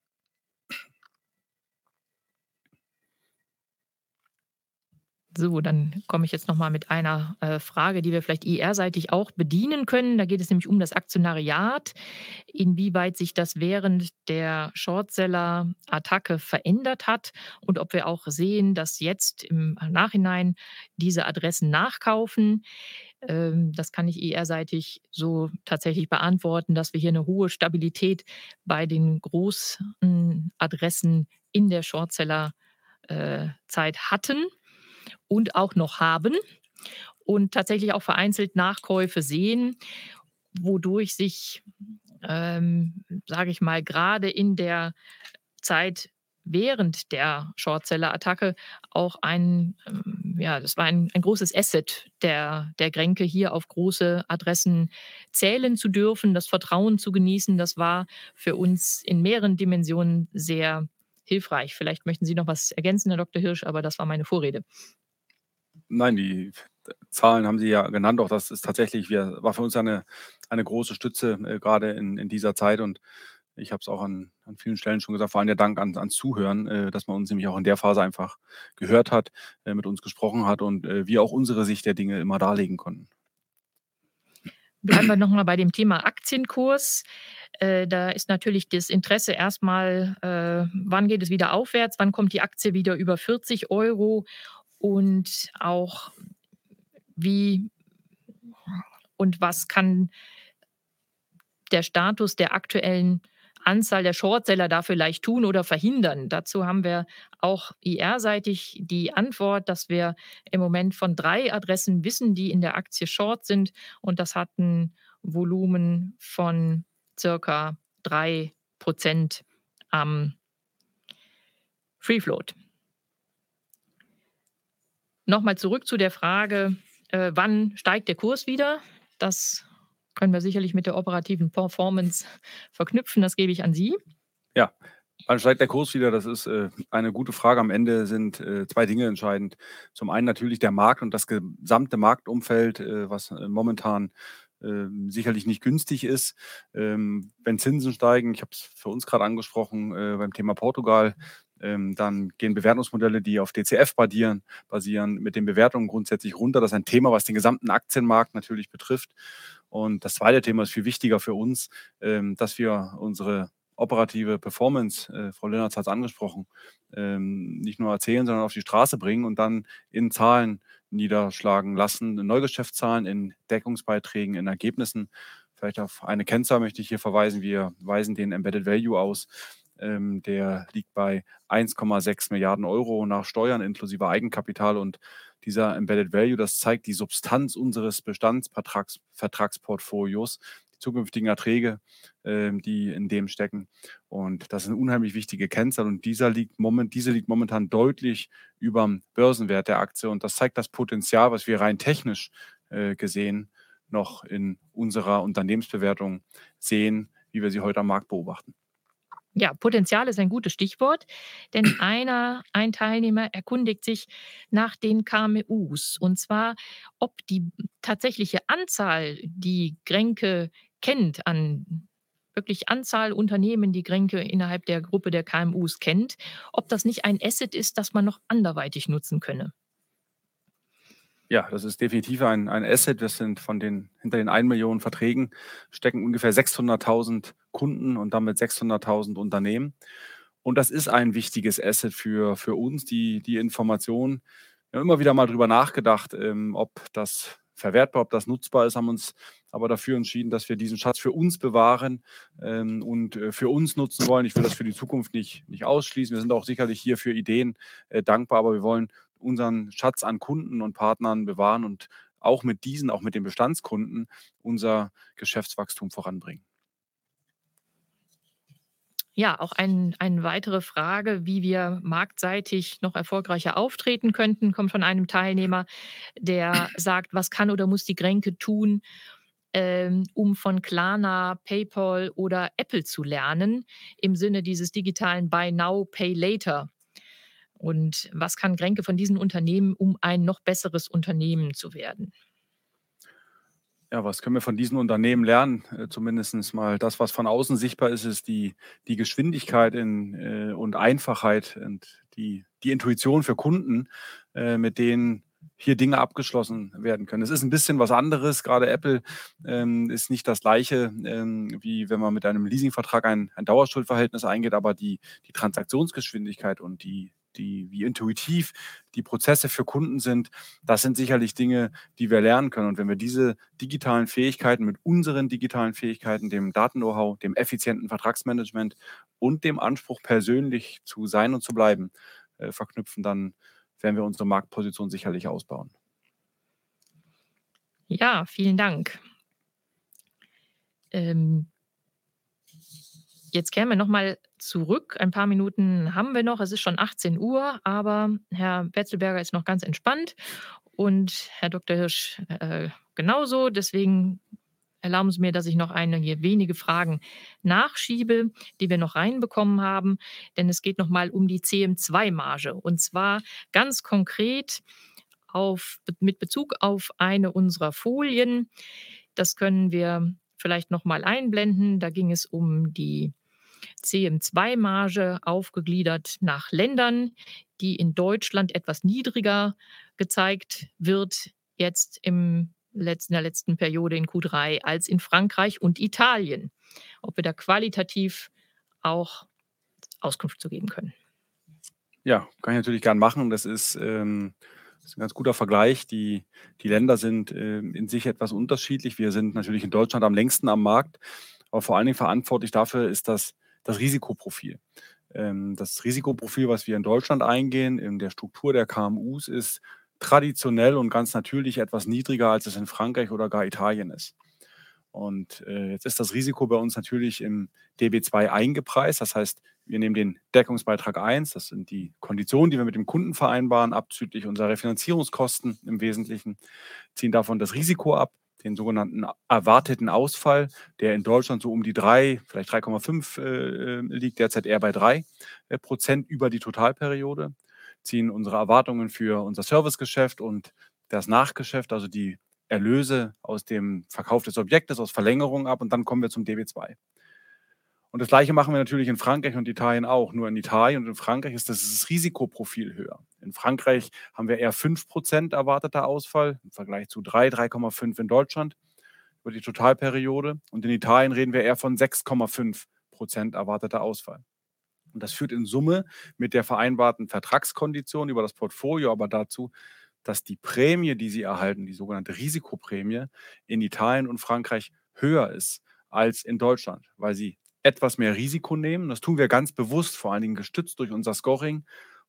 So, dann komme ich jetzt noch mal mit einer äh, Frage, die wir vielleicht IR-seitig auch bedienen können. Da geht es nämlich um das Aktionariat, inwieweit sich das während der Shortseller-Attacke verändert hat und ob wir auch sehen, dass jetzt im Nachhinein diese Adressen nachkaufen. Ähm, das kann ich IR-seitig so tatsächlich beantworten, dass wir hier eine hohe Stabilität bei den großen Adressen in der Shortseller-Zeit äh, hatten und auch noch haben und tatsächlich auch vereinzelt Nachkäufe sehen, wodurch sich, ähm, sage ich mal, gerade in der Zeit während der Shortseller-Attacke auch ein, ähm, ja, das war ein, ein großes Asset der, der Gränke, hier auf große Adressen zählen zu dürfen, das Vertrauen zu genießen. Das war für uns in mehreren Dimensionen sehr hilfreich. Vielleicht möchten Sie noch was ergänzen, Herr Dr. Hirsch, aber das war meine Vorrede. Nein, die Zahlen haben Sie ja genannt. Auch das ist tatsächlich, wir, war für uns eine, eine große Stütze, äh, gerade in, in dieser Zeit. Und ich habe es auch an, an vielen Stellen schon gesagt, vor allem der Dank an, ans Zuhören, äh, dass man uns nämlich auch in der Phase einfach gehört hat, äh, mit uns gesprochen hat und äh, wir auch unsere Sicht der Dinge immer darlegen konnten. Bleiben wir nochmal bei dem Thema Aktienkurs. Äh, da ist natürlich das Interesse erstmal, äh, wann geht es wieder aufwärts, wann kommt die Aktie wieder über 40 Euro und auch wie und was kann der Status der aktuellen Anzahl der Shortseller da vielleicht tun oder verhindern? Dazu haben wir auch IR-seitig die Antwort, dass wir im Moment von drei Adressen wissen, die in der Aktie Short sind. Und das hat ein Volumen von circa drei Prozent am Free Float. Nochmal zurück zu der Frage, äh, wann steigt der Kurs wieder? Das können wir sicherlich mit der operativen Performance verknüpfen. Das gebe ich an Sie. Ja, wann steigt der Kurs wieder? Das ist äh, eine gute Frage. Am Ende sind äh, zwei Dinge entscheidend. Zum einen natürlich der Markt und das gesamte Marktumfeld, äh, was momentan ähm, sicherlich nicht günstig ist. Ähm, wenn Zinsen steigen, ich habe es für uns gerade angesprochen beim Thema Portugal, ähm, dann gehen Bewertungsmodelle, die auf DCF basieren, basieren, mit den Bewertungen grundsätzlich runter. Das ist ein Thema, was den gesamten Aktienmarkt natürlich betrifft. Und das zweite Thema ist viel wichtiger für uns, ähm, dass wir unsere operative Performance, äh, Frau Lennartz hat es angesprochen, ähm, nicht nur erzählen, sondern auf die Straße bringen und dann in Zahlen niederschlagen lassen, in Neugeschäftszahlen, in Deckungsbeiträgen, in Ergebnissen. Vielleicht auf eine Kennzahl möchte ich hier verweisen. Wir weisen den Embedded Value aus. Ähm, der liegt bei 1,6 Milliarden Euro nach Steuern inklusive Eigenkapital und dieser Embedded Value, das zeigt die Substanz unseres Bestandsvertragsportfolios, die zukünftigen Erträge, äh, die in dem stecken. Und das ist eine unheimlich wichtige Kennzahl und dieser liegt moment, diese liegt momentan deutlich über dem Börsenwert der Aktie und das zeigt das Potenzial, was wir rein technisch äh, gesehen noch in unserer Unternehmensbewertung sehen, wie wir sie heute am Markt beobachten. Ja, Potenzial ist ein gutes Stichwort, denn einer, ein Teilnehmer erkundigt sich nach den KMUs und zwar, ob die tatsächliche Anzahl, die Grenke kennt, an wirklich Anzahl Unternehmen, die Grenke innerhalb der Gruppe der KMUs kennt, ob das nicht ein Asset ist, das man noch anderweitig nutzen könne. Ja, das ist definitiv ein, ein Asset. Das sind von den, hinter den 1 Millionen Verträgen stecken ungefähr 600.000 Kunden und damit 600.000 Unternehmen. Und das ist ein wichtiges Asset für, für uns, die, die Information. Wir haben immer wieder mal drüber nachgedacht, ähm, ob das verwertbar, ob das nutzbar ist, haben uns aber dafür entschieden, dass wir diesen Schatz für uns bewahren ähm, und äh, für uns nutzen wollen. Ich will das für die Zukunft nicht, nicht ausschließen. Wir sind auch sicherlich hier für Ideen äh, dankbar, aber wir wollen unseren Schatz an Kunden und Partnern bewahren und auch mit diesen, auch mit den Bestandskunden, unser Geschäftswachstum voranbringen. Ja, auch ein, eine weitere Frage, wie wir marktseitig noch erfolgreicher auftreten könnten, kommt von einem Teilnehmer, der sagt, was kann oder muss die Grenke tun, ähm, um von Klarna, PayPal oder Apple zu lernen, im Sinne dieses digitalen Buy Now, Pay Later. Und was kann Grenke von diesen Unternehmen, um ein noch besseres Unternehmen zu werden? Ja, was können wir von diesen Unternehmen lernen? Äh, Zumindest mal das, was von außen sichtbar ist, ist die, die Geschwindigkeit in, äh, und Einfachheit und die, die Intuition für Kunden, äh, mit denen hier Dinge abgeschlossen werden können. Es ist ein bisschen was anderes. Gerade Apple ähm, ist nicht das gleiche, ähm, wie wenn man mit einem Leasingvertrag ein, ein Dauerschuldverhältnis eingeht, aber die, die Transaktionsgeschwindigkeit und die, die, wie intuitiv die Prozesse für Kunden sind, das sind sicherlich Dinge, die wir lernen können. Und wenn wir diese digitalen Fähigkeiten mit unseren digitalen Fähigkeiten, dem Daten-Know-how, dem effizienten Vertragsmanagement und dem Anspruch, persönlich zu sein und zu bleiben, äh, verknüpfen, dann werden wir unsere Marktposition sicherlich ausbauen. Ja, vielen Dank. Ähm, Jetzt kämen wir nochmal zurück. Ein paar Minuten haben wir noch. Es ist schon 18 Uhr, aber Herr Betzelberger ist noch ganz entspannt und Herr Dr. Hirsch äh, genauso. Deswegen erlauben Sie mir, dass ich noch einige wenige Fragen nachschiebe, die wir noch reinbekommen haben. Denn es geht nochmal um die CM2-Marge. Und zwar ganz konkret auf, mit Bezug auf eine unserer Folien. Das können wir vielleicht nochmal einblenden. Da ging es um die CM2-Marge aufgegliedert nach Ländern, die in Deutschland etwas niedriger gezeigt wird, jetzt im letzten, in der letzten Periode in Q3 als in Frankreich und Italien. Ob wir da qualitativ auch Auskunft zu geben können. Ja, kann ich natürlich gern machen. Das ist, ähm, das ist ein ganz guter Vergleich. Die, die Länder sind äh, in sich etwas unterschiedlich. Wir sind natürlich in Deutschland am längsten am Markt, aber vor allen Dingen verantwortlich dafür ist das das Risikoprofil. Ähm, das Risikoprofil, was wir in Deutschland eingehen, in der Struktur der KMUs, ist traditionell und ganz natürlich etwas niedriger, als es in Frankreich oder gar Italien ist. Und äh, jetzt ist das Risiko bei uns natürlich im DB2 eingepreist. Das heißt, wir nehmen den Deckungsbeitrag 1, das sind die Konditionen, die wir mit dem Kunden vereinbaren, abzüglich unserer Refinanzierungskosten im Wesentlichen, ziehen davon das Risiko ab, den sogenannten erwarteten Ausfall, der in Deutschland so um die 3, vielleicht 3,5 äh, liegt, derzeit eher bei 3 äh, Prozent über die Totalperiode, ziehen unsere Erwartungen für unser Servicegeschäft und das Nachgeschäft, also die Erlöse aus dem Verkauf des Objektes, aus Verlängerung ab und dann kommen wir zum DB2. Und das Gleiche machen wir natürlich in Frankreich und Italien auch. Nur in Italien und in Frankreich ist das, das Risikoprofil höher. In Frankreich haben wir eher 5% erwarteter Ausfall im Vergleich zu 3, 3,5 in Deutschland über die Totalperiode. Und in Italien reden wir eher von 6,5% erwarteter Ausfall. Und das führt in Summe mit der vereinbarten Vertragskondition über das Portfolio aber dazu, dass die Prämie, die sie erhalten, die sogenannte Risikoprämie, in Italien und Frankreich höher ist als in Deutschland, weil sie etwas mehr Risiko nehmen. Das tun wir ganz bewusst, vor allen Dingen gestützt durch unser Scoring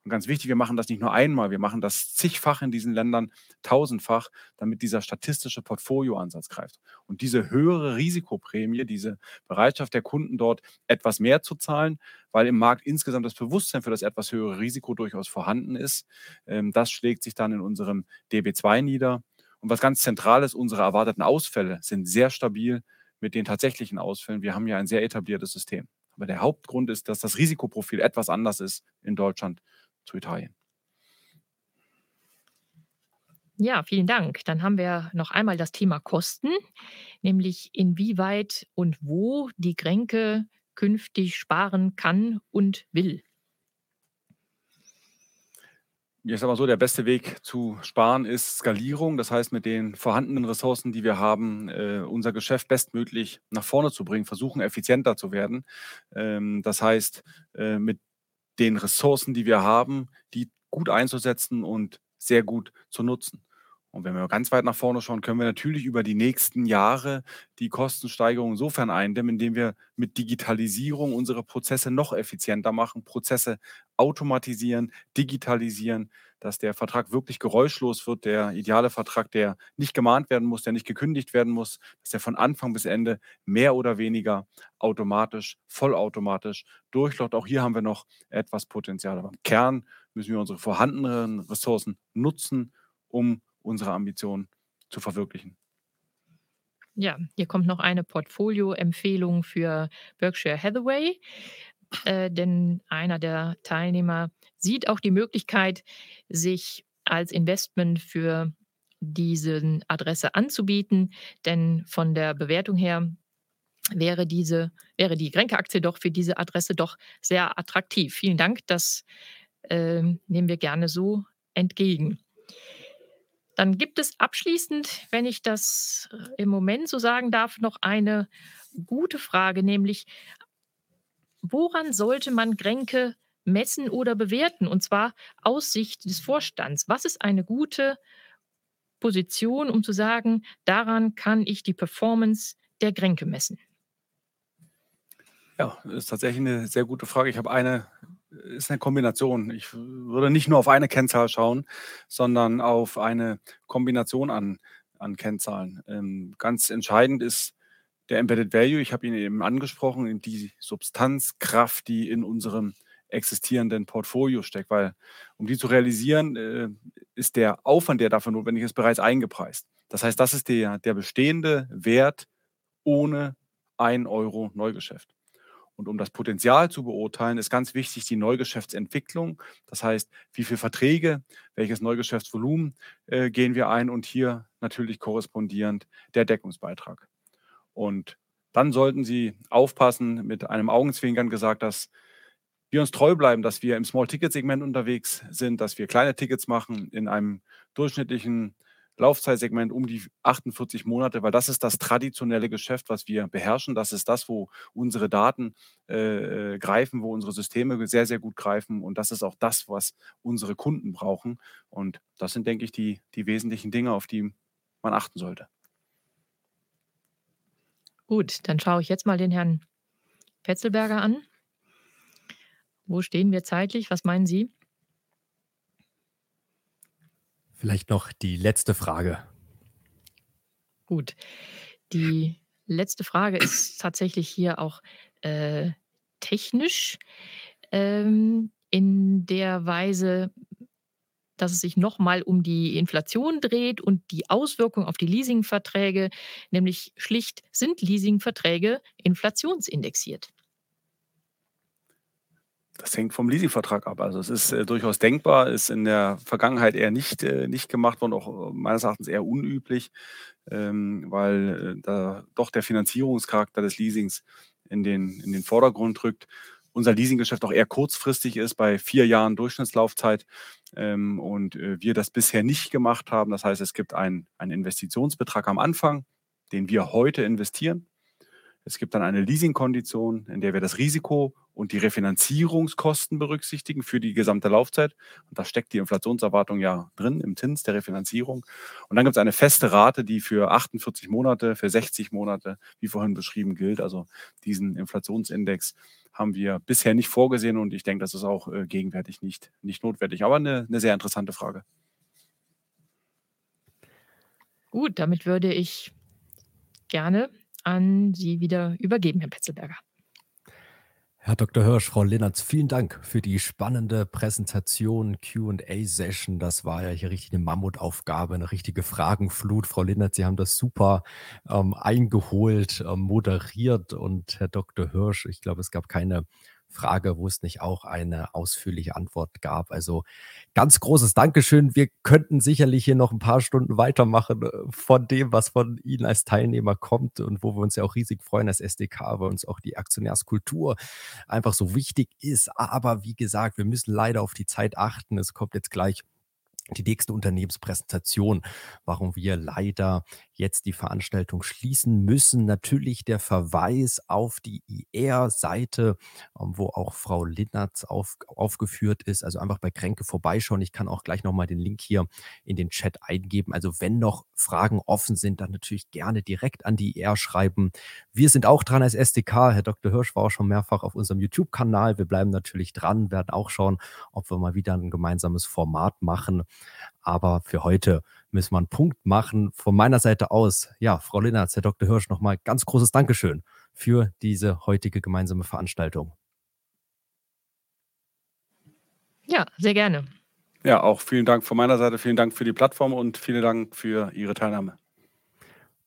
und ganz wichtig, wir machen das nicht nur einmal, wir machen das zigfach in diesen Ländern, tausendfach, damit dieser statistische Portfolioansatz greift. Und diese höhere Risikoprämie, diese Bereitschaft der Kunden dort etwas mehr zu zahlen, weil im Markt insgesamt das Bewusstsein für das etwas höhere Risiko durchaus vorhanden ist, ähm, das schlägt sich dann in unserem DB2 nieder. Und was ganz zentral ist, unsere erwarteten Ausfälle sind sehr stabil mit den tatsächlichen Ausfällen. Wir haben ja ein sehr etabliertes System. Aber der Hauptgrund ist, dass das Risikoprofil etwas anders ist in Deutschland zu Italien. Ja, vielen Dank. Dann haben wir noch einmal das Thema Kosten, nämlich inwieweit und wo die Grenke künftig sparen kann und will. Ich sage mal so, der beste Weg zu sparen ist Skalierung. Das heißt, mit den vorhandenen Ressourcen, die wir haben, äh, unser Geschäft bestmöglich nach vorne zu bringen, versuchen effizienter zu werden. Ähm, das heißt, äh, mit den Ressourcen, die wir haben, die gut einzusetzen und sehr gut zu nutzen. Und wenn wir ganz weit nach vorne schauen, können wir natürlich über die nächsten Jahre die Kostensteigerung insofern eindämmen, indem wir mit Digitalisierung unsere Prozesse noch effizienter machen, Prozesse automatisieren, digitalisieren, dass der Vertrag wirklich geräuschlos wird, der ideale Vertrag, der nicht gemahnt werden muss, der nicht gekündigt werden muss, dass der von Anfang bis Ende mehr oder weniger automatisch, vollautomatisch durchläuft. Auch hier haben wir noch etwas Potenzial. Aber im Kern müssen wir unsere vorhandenen Ressourcen nutzen, um unsere Ambitionen zu verwirklichen. Ja, hier kommt noch eine Portfolio-Empfehlung für Berkshire Hathaway, äh, denn einer der Teilnehmer sieht auch die Möglichkeit, sich als Investment für diese Adresse anzubieten, denn von der Bewertung her wäre diese wäre die Grenke-Aktie doch für diese Adresse doch sehr attraktiv. Vielen Dank, das äh, nehmen wir gerne so entgegen. Dann gibt es abschließend, wenn ich das äh, im Moment so sagen darf, noch eine gute Frage, nämlich woran sollte man Grenke messen oder bewerten? Und zwar aus Sicht des Vorstands. Was ist eine gute Position, um zu sagen, daran kann ich die Performance der Grenke messen? Ja, das ist tatsächlich eine sehr gute Frage. Ich habe eine ist eine Kombination. Ich würde nicht nur auf eine Kennzahl schauen, sondern auf eine Kombination an, an Kennzahlen. Ähm, ganz entscheidend ist der Embedded Value. Ich habe ihn eben angesprochen, die Substanzkraft, die in unserem existierenden Portfolio steckt, weil um die zu realisieren, äh, ist der Aufwand, der dafür notwendig ist, bereits eingepreist. Das heißt, das ist der, der bestehende Wert ohne 1 Euro Neugeschäft. Und um das Potenzial zu beurteilen, ist ganz wichtig die Neugeschäftsentwicklung. Das heißt, wie viele Verträge, welches Neugeschäftsvolumen äh, gehen wir ein und hier natürlich korrespondierend der Deckungsbeitrag. Und dann sollten Sie aufpassen, mit einem Augenzwinkern gesagt, dass wir uns treu bleiben, dass wir im Small-Ticket-Segment unterwegs sind, dass wir kleine Tickets machen in einem durchschnittlichen Laufzeitsegment um die 48 Monate, weil das ist das traditionelle Geschäft, was wir beherrschen. Das ist das, wo unsere Daten äh, äh, greifen, wo unsere Systeme sehr, sehr gut greifen. Und das ist auch das, was unsere Kunden brauchen. Und das sind, denke ich, die, die wesentlichen Dinge, auf die man achten sollte. Gut, dann schaue ich jetzt mal den Herrn Petzelberger an. Wo stehen wir zeitlich? Was meinen Sie? Vielleicht noch die letzte Frage. Gut. Die letzte Frage ist tatsächlich hier auch, äh, technisch, ähm, in der Weise, dass es sich noch mal um die Inflation dreht und die Auswirkung auf die Leasingverträge, nämlich schlicht: Sind Leasingverträge inflationsindexiert? Das hängt vom Leasingvertrag ab. Also, es ist, äh, durchaus denkbar, ist in der Vergangenheit eher nicht äh, nicht gemacht worden, auch äh, meines Erachtens eher unüblich, ähm, weil, äh, da doch der Finanzierungscharakter des Leasings in den in den Vordergrund rückt. Unser Leasinggeschäft auch eher kurzfristig ist, bei 4 Jahren Durchschnittslaufzeit, ähm, und, äh, wir das bisher nicht gemacht haben. Das heißt, es gibt einen Investitionsbetrag am Anfang, den wir heute investieren. Es gibt dann eine Leasingkondition, in der wir das Risiko und die Refinanzierungskosten berücksichtigen für die gesamte Laufzeit. Und da steckt die Inflationserwartung ja drin im Zins der Refinanzierung. Und dann gibt es eine feste Rate, die für 48 Monate, für 60 Monate, wie vorhin beschrieben, gilt. Also diesen Inflationsindex haben wir bisher nicht vorgesehen und ich denke, das ist auch äh, gegenwärtig nicht, nicht notwendig. Aber eine, eine sehr interessante Frage. Gut, damit würde ich gerne an Sie wieder übergeben, Herr Petzelberger. Herr Dr. Hirsch, Frau Lennertz, vielen Dank für die spannende Präsentation, Q&A-Session. Das war ja hier richtig eine Mammutaufgabe, eine richtige Fragenflut. Frau Lennertz, Sie haben das super ähm, eingeholt, ähm, moderiert und Herr Dr. Hirsch, ich glaube, es gab keine Frage, wo es nicht auch eine ausführliche Antwort gab. Also ganz großes Dankeschön. Wir könnten sicherlich hier noch ein paar Stunden weitermachen äh, von dem, was von Ihnen als Teilnehmer kommt und wo wir uns ja auch riesig freuen als SDK, weil uns auch die Aktionärskultur einfach so wichtig ist. Aber wie gesagt, wir müssen leider auf die Zeit achten. Es kommt jetzt gleich die nächste Unternehmenspräsentation, warum wir leider jetzt die Veranstaltung schließen müssen. Natürlich der Verweis auf die IR-Seite, ähm, wo auch Frau Linnertz auf, aufgeführt ist. Also einfach bei Kränke vorbeischauen. Ich kann auch gleich nochmal den Link hier in den Chat eingeben. Also wenn noch Fragen offen sind, dann natürlich gerne direkt an die IR schreiben. Wir sind auch dran als SDK. Herr Dr. Hirsch war auch schon mehrfach auf unserem YouTube-Kanal. Wir bleiben natürlich dran, werden auch schauen, ob wir mal wieder ein gemeinsames Format machen. Aber für heute müssen wir einen Punkt machen. Von meiner Seite aus, ja, Frau Linnertz, Herr Dr. Hirsch, nochmal ganz großes Dankeschön für diese heutige gemeinsame Veranstaltung. Ja, sehr gerne. Ja, auch vielen Dank von meiner Seite. Vielen Dank für die Plattform und vielen Dank für Ihre Teilnahme.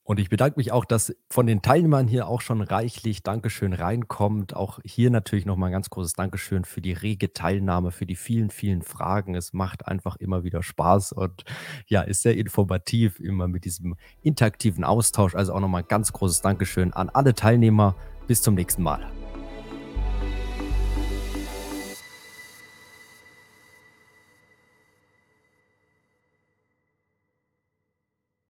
Und ich bedanke mich auch, dass von den Teilnehmern hier auch schon reichlich Dankeschön reinkommt. Auch hier natürlich nochmal ein ganz großes Dankeschön für die rege Teilnahme, für die vielen, vielen Fragen. Es macht einfach immer wieder Spaß und ja, ist sehr informativ, immer mit diesem interaktiven Austausch. Also auch nochmal ein ganz großes Dankeschön an alle Teilnehmer. Bis zum nächsten Mal.